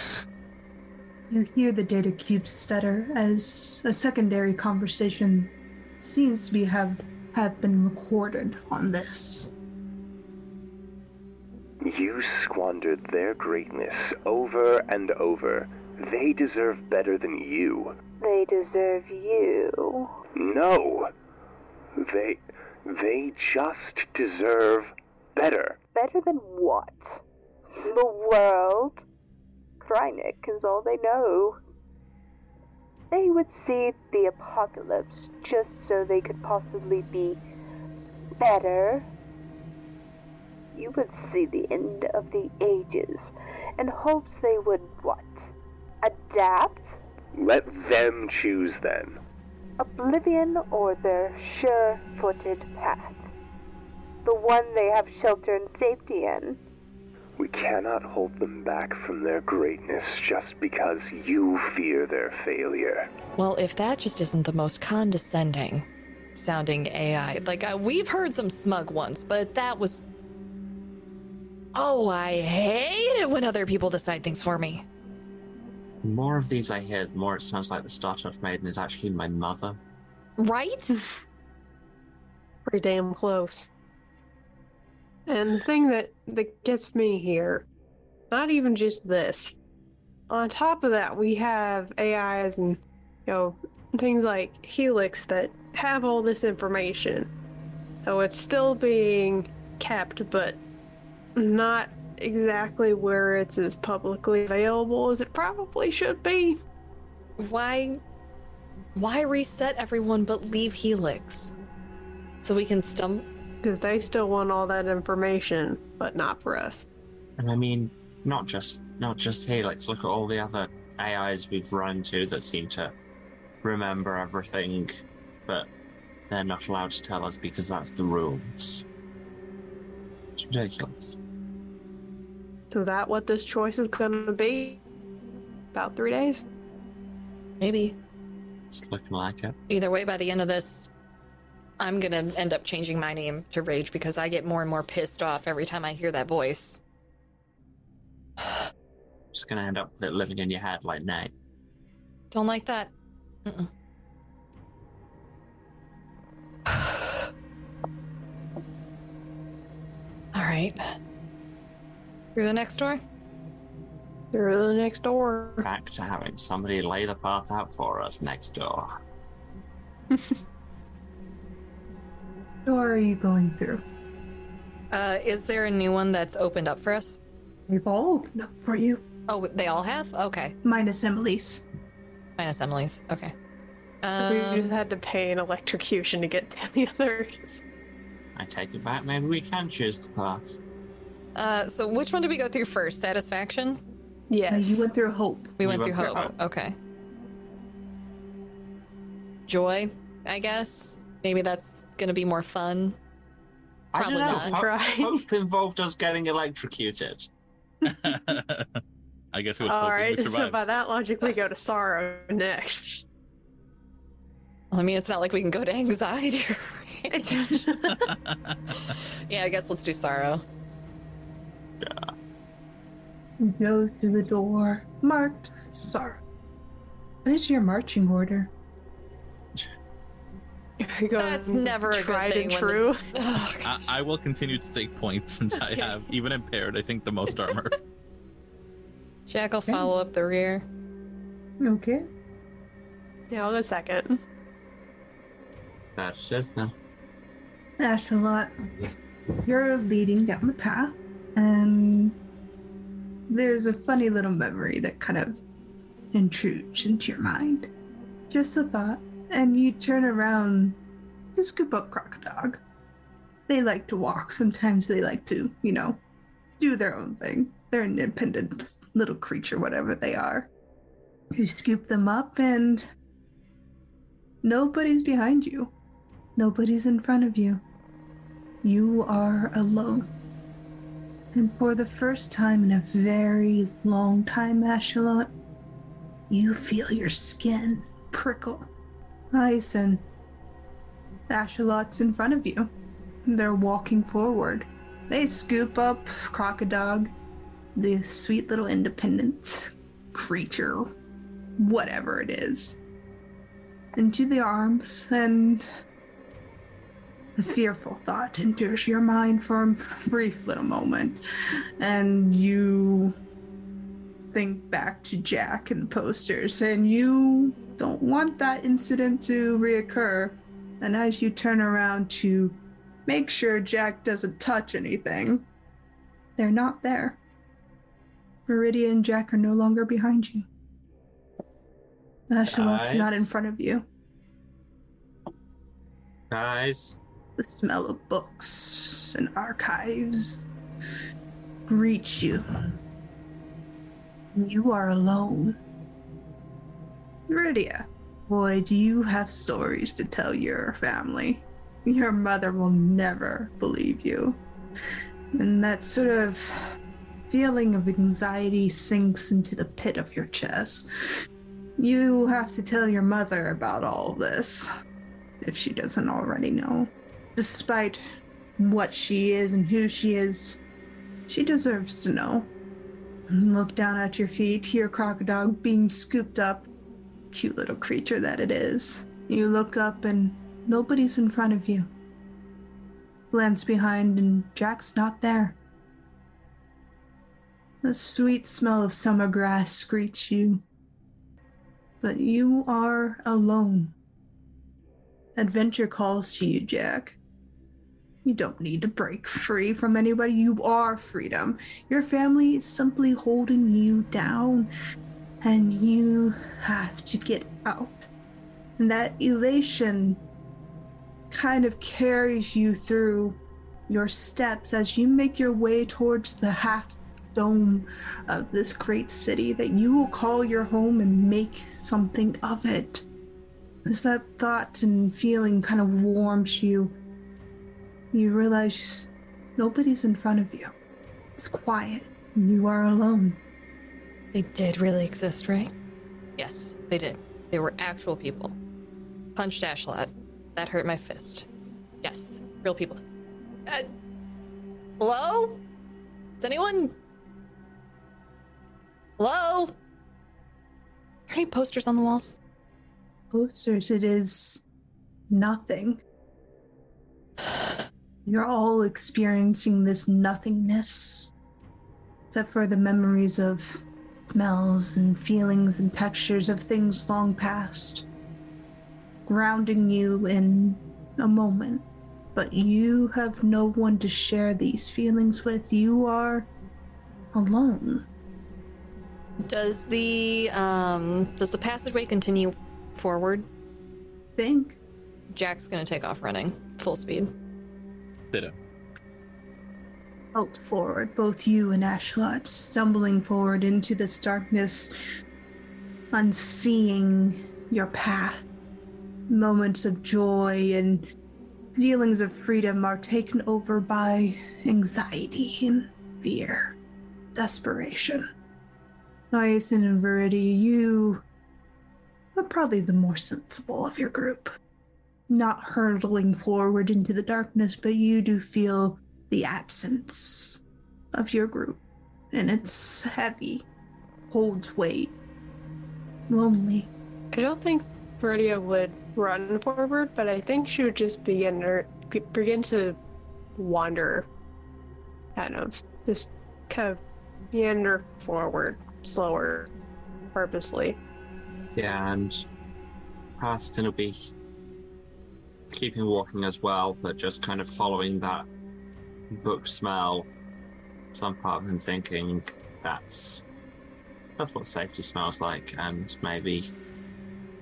You hear the data cube stutter as a secondary conversation seems to be have have been recorded on this. You squandered their greatness over and over. They deserve better than you. They deserve you. No. They they just deserve better. Better than what? The world? Krynik is all they know. They would see the apocalypse just so they could possibly be better. You would see the end of the ages in hopes they would what? Adapt? Let them choose then. Oblivion or their sure footed path? The one they have shelter and safety in. We cannot hold them back from their greatness just because you fear their failure. Well, if that just isn't the most condescending sounding AI, like uh, we've heard some smug ones, but that was. Oh, I hate it when other people decide things for me. The more of these I hear, the more it sounds like the Star Touched Maiden is actually my mother. Right? Pretty damn close. And the thing that, that gets me here, not even just this. On top of that, we have AIs and you know things like Helix that have all this information. So it's still being kept, but not exactly where it's as publicly available as it probably should be. Why. Why reset everyone but leave Helix? So we can stum. Because they still want all that information, but not for us. And I mean, not just not just Helix. Look at all the other AIs we've run to that seem to remember everything, but they're not allowed to tell us because that's the rules. It's ridiculous. So that what this choice is gonna be? About three days? Maybe. It's looking like it. Either way, by the end of this, I'm gonna end up changing my name to Rage because I get more and more pissed off every time I hear that voice. Just gonna end up with it living in your head like Nate. Don't like that. Mm-mm. All right. Through the next door? Through the next door. Back to having somebody lay the path out for us next door. Door are you going through? Uh, is there a new one that's opened up for us? They've all opened up for you, Oh, they all have? Okay. minus Emily's. Minus Emily's. Okay. So we Um, just had to pay an electrocution to get to the others. I take it back. Maybe we can choose the path. Uh, so which one do we go through first? Satisfaction? Yes. No, you went through hope. We, We went, went through through hope. hope. Okay. Joy, I guess. Maybe that's gonna be more fun. I don't know. not. Hope, Right. hope involved us getting electrocuted. I guess it was All hoping right. we So survived. by that logic, we go to sorrow next. Well, I mean, it's not like we can go to anxiety. Yeah, I guess let's do sorrow. You go through the door marked sorrow. What is your marching order? Go That's never a good thing and the- true. Oh, I, I will continue to take points since I have, even impaired, I think the most armor. Jack will follow up the rear. Okay. Yeah, I'll go second. That's just now. Ashelot, you're leading down the path, and there's a funny little memory that kind of intrudes into your mind. Just a thought, and you turn around to scoop up Crocodog. They like to walk. Sometimes they like to, you know, do their own thing. They're an independent little creature, whatever they are. You scoop them up, and nobody's behind you. Nobody's in front of you. You are alone. And for the first time in a very long time, Ashelot, you feel your skin prickle. Hyacin, Ashelot's in front of you. They're walking forward. They scoop up Crocodog, the sweet little independent creature, whatever it is, into the arms, and a fearful thought enters your mind for a brief little moment, and you think back to Jack and the posters, and you don't want that incident to reoccur. And as you turn around to make sure Jack doesn't touch anything, they're not there. Meridia and Jack are no longer behind you. Ashelot's not in front of you. Guys, The smell of books and archives reach you. You are alone. Meridia, boy, do you have stories to tell your family. Your mother will never believe you. And that sort of feeling of anxiety sinks into the pit of your chest. You have to tell your mother about all this, if she doesn't already know despite what she is and who she is, she deserves to know. Look down at your feet, hear Crocodog being scooped up. Cute little creature that it is. You look up and nobody's in front of you. Glance behind and Jack's not there. The sweet smell of summer grass greets you. But you are alone. Adventure calls to you, Jack. You don't need to break free from anybody. You are freedom. Your family is simply holding you down, and you have to get out. And that elation kind of carries you through your steps as you make your way towards the half dome of this great city that you will call your home and make something of it. As that thought and feeling kind of warms you, you realize nobody's in front of you. It's quiet. and You are alone. They did really exist, right? Yes, they did. They were actual people. Punched Ashelot. That hurt my fist. Yes, real people. Uh, hello? Is anyone? Hello? Are there any posters on the walls? Posters, it is nothing. You're all experiencing this nothingness, except for the memories of smells and feelings and textures of things long past, grounding you in a moment. But you have no one to share these feelings with. You are alone. Does the um does the passageway continue forward? Think. Jack's gonna take off running full speed. Ditto. bolt forward, both you and Ashelot, stumbling forward into this darkness, unseeing your path. Moments of joy and feelings of freedom are taken over by anxiety and fear, desperation. Hyacin and Viridia, you are probably the more sensible of your group. Not hurtling forward into the darkness, but you do feel the absence of your group. And it's heavy, holds weight, lonely. I don't think Viridia would run forward, but I think she would just begin or begin to wander, kind of just kind of meander forward, slower, purposefully. Yeah, and Preston will be keeping walking as well, but just kind of following that book smell. Some part of him thinking that's that's what safety smells like, and maybe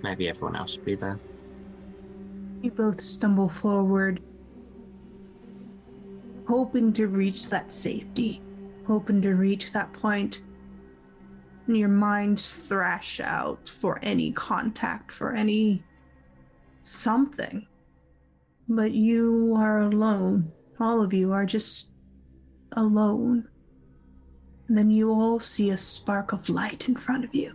maybe everyone else will be there. You both stumble forward, hoping to reach that safety, hoping to reach that point. And your minds thrash out for any contact, for any something. But you are alone. All of you are just alone. And then you all see a spark of light in front of you,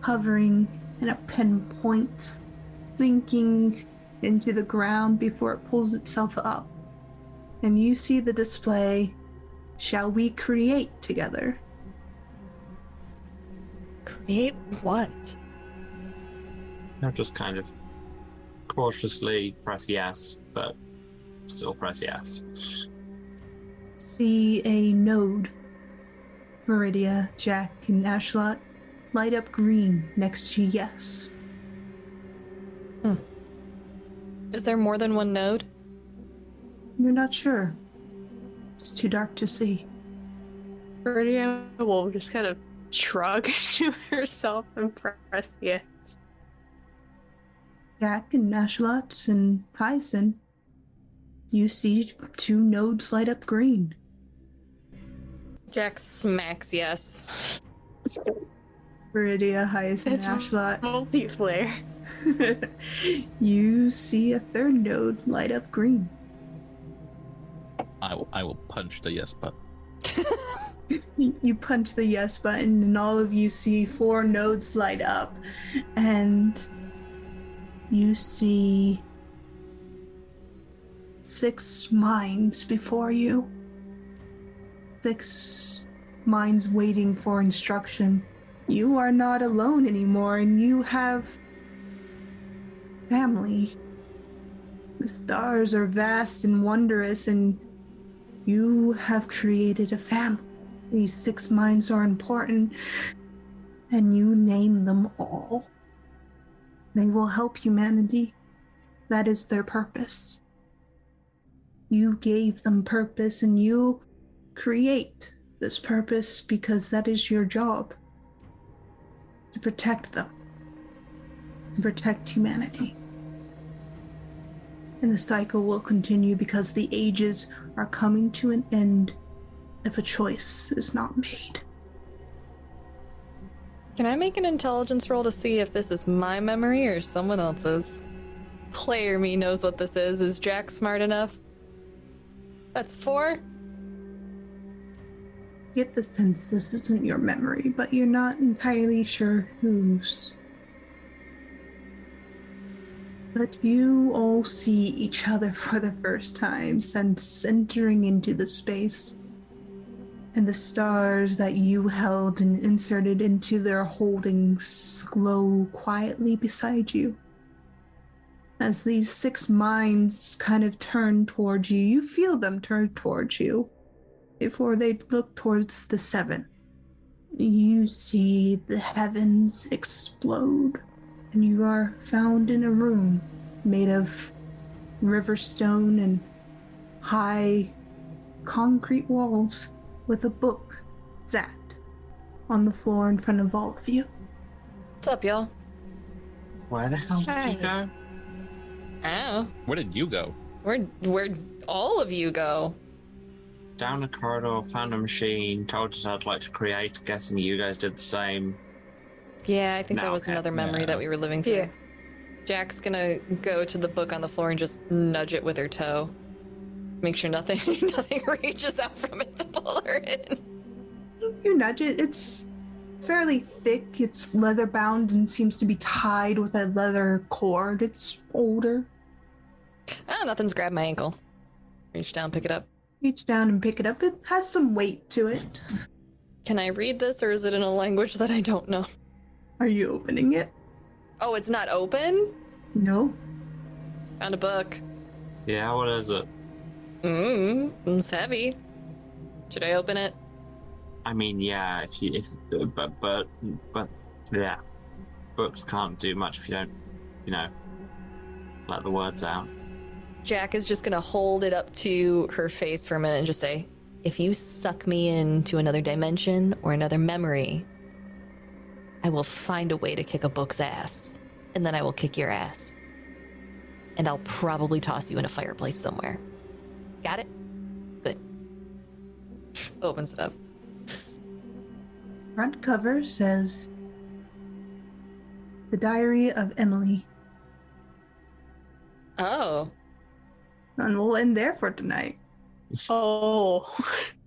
hovering in a pinpoint sinking into the ground before it pulls itself up. And you see the display Shall we create together? Create what? I'll just kind of cautiously press yes, but still press yes. See a node. Viridia, Jack, and Ashelot light up green next to yes. Hmm. Is there more than one node? You're not sure. It's too dark to see. Viridia will just kind of shrug to herself and press yes. Jack and Ashelot and Hyacin, you see two nodes light up green. Jack smacks yes. Viridia, Hyacin, and It's Ashelot. multiplayer. you see a third node light up green. I will, I will punch the yes button. You punch the yes button, and all of you see four nodes light up, and you see six minds before you. Six minds waiting for instruction. You are not alone anymore, and you have family. The stars are vast and wondrous, and you have created a family. These six minds are important, and you name them all. They will help humanity. That is their purpose. You gave them purpose, and you create this purpose because that is your job to protect them, to protect humanity. And the cycle will continue because the ages are coming to an end if a choice is not made. Can I make an intelligence roll to see if this is my memory or someone else's? Player me knows what this is. Is Jack smart enough? That's four? Get the sense this isn't your memory, but you're not entirely sure whose. But you all see each other for the first time since entering into the space. And the stars that you held and inserted into their holdings glow quietly beside you. As these six minds kind of turn towards you, you feel them turn towards you before they look towards the seven. You see the heavens explode, and you are found in a room made of river stone and high concrete walls with a book that on the floor in front of all of you. What's up, y'all? Where the hell did you go? Oh, Where did you go? where where'd all of you go? down the corridor, found a machine, told us I'd like to create. Guessing you guys did the same. Yeah, I think No, that was okay. another memory Yeah. that we were living through. Yeah. Jack's gonna go to the book on the floor and just nudge it with her toe. Make sure nothing nothing reaches out from it to pull her in. You nudge it. It's fairly thick. It's leather bound and seems to be tied with a leather cord. It's older. Ah, nothing's grabbed my ankle. Reach down, pick it up. Reach down and pick it up. It has some weight to it. Can I read this or is it in a language that I don't know? Are you opening it? Oh, it's not open? No. Found a book. Yeah, what is it? Mmm, it's heavy. Should I open it? I mean, yeah, if you, if, but, but, but, yeah, books can't do much if you don't, you know, let the words out. Jack is just gonna hold it up to her face for a minute and just say, If you suck me into another dimension or another memory, I will find a way to kick a book's ass. And then I will kick your ass. And I'll probably toss you in a fireplace somewhere. Got it? Good. Opens it up. Front cover says The Diary of Emily. Oh. And we'll end there for tonight. Oh.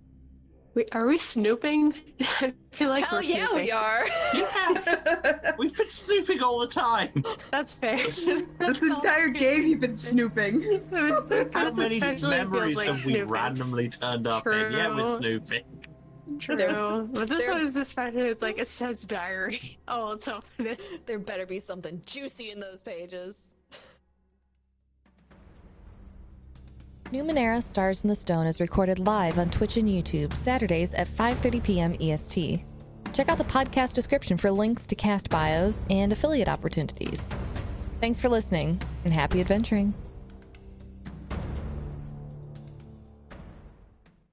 Wait, are we snooping? I feel like Hell we're Hell yeah, snooping. we are. Yeah. We've been snooping all the time. That's fair. this entire game you've been snooping. How This many memories like have we randomly turned up in? Yeah, we're snooping. True. But this they're- one is this special. It's like it says diary. Oh, let's open it. there better be something juicy in those pages. Numenera Stars in the Stone is recorded live on Twitch and YouTube Saturdays at 5:30 p.m. EST. Check out the podcast description for links to cast bios and affiliate opportunities. Thanks for listening and happy adventuring.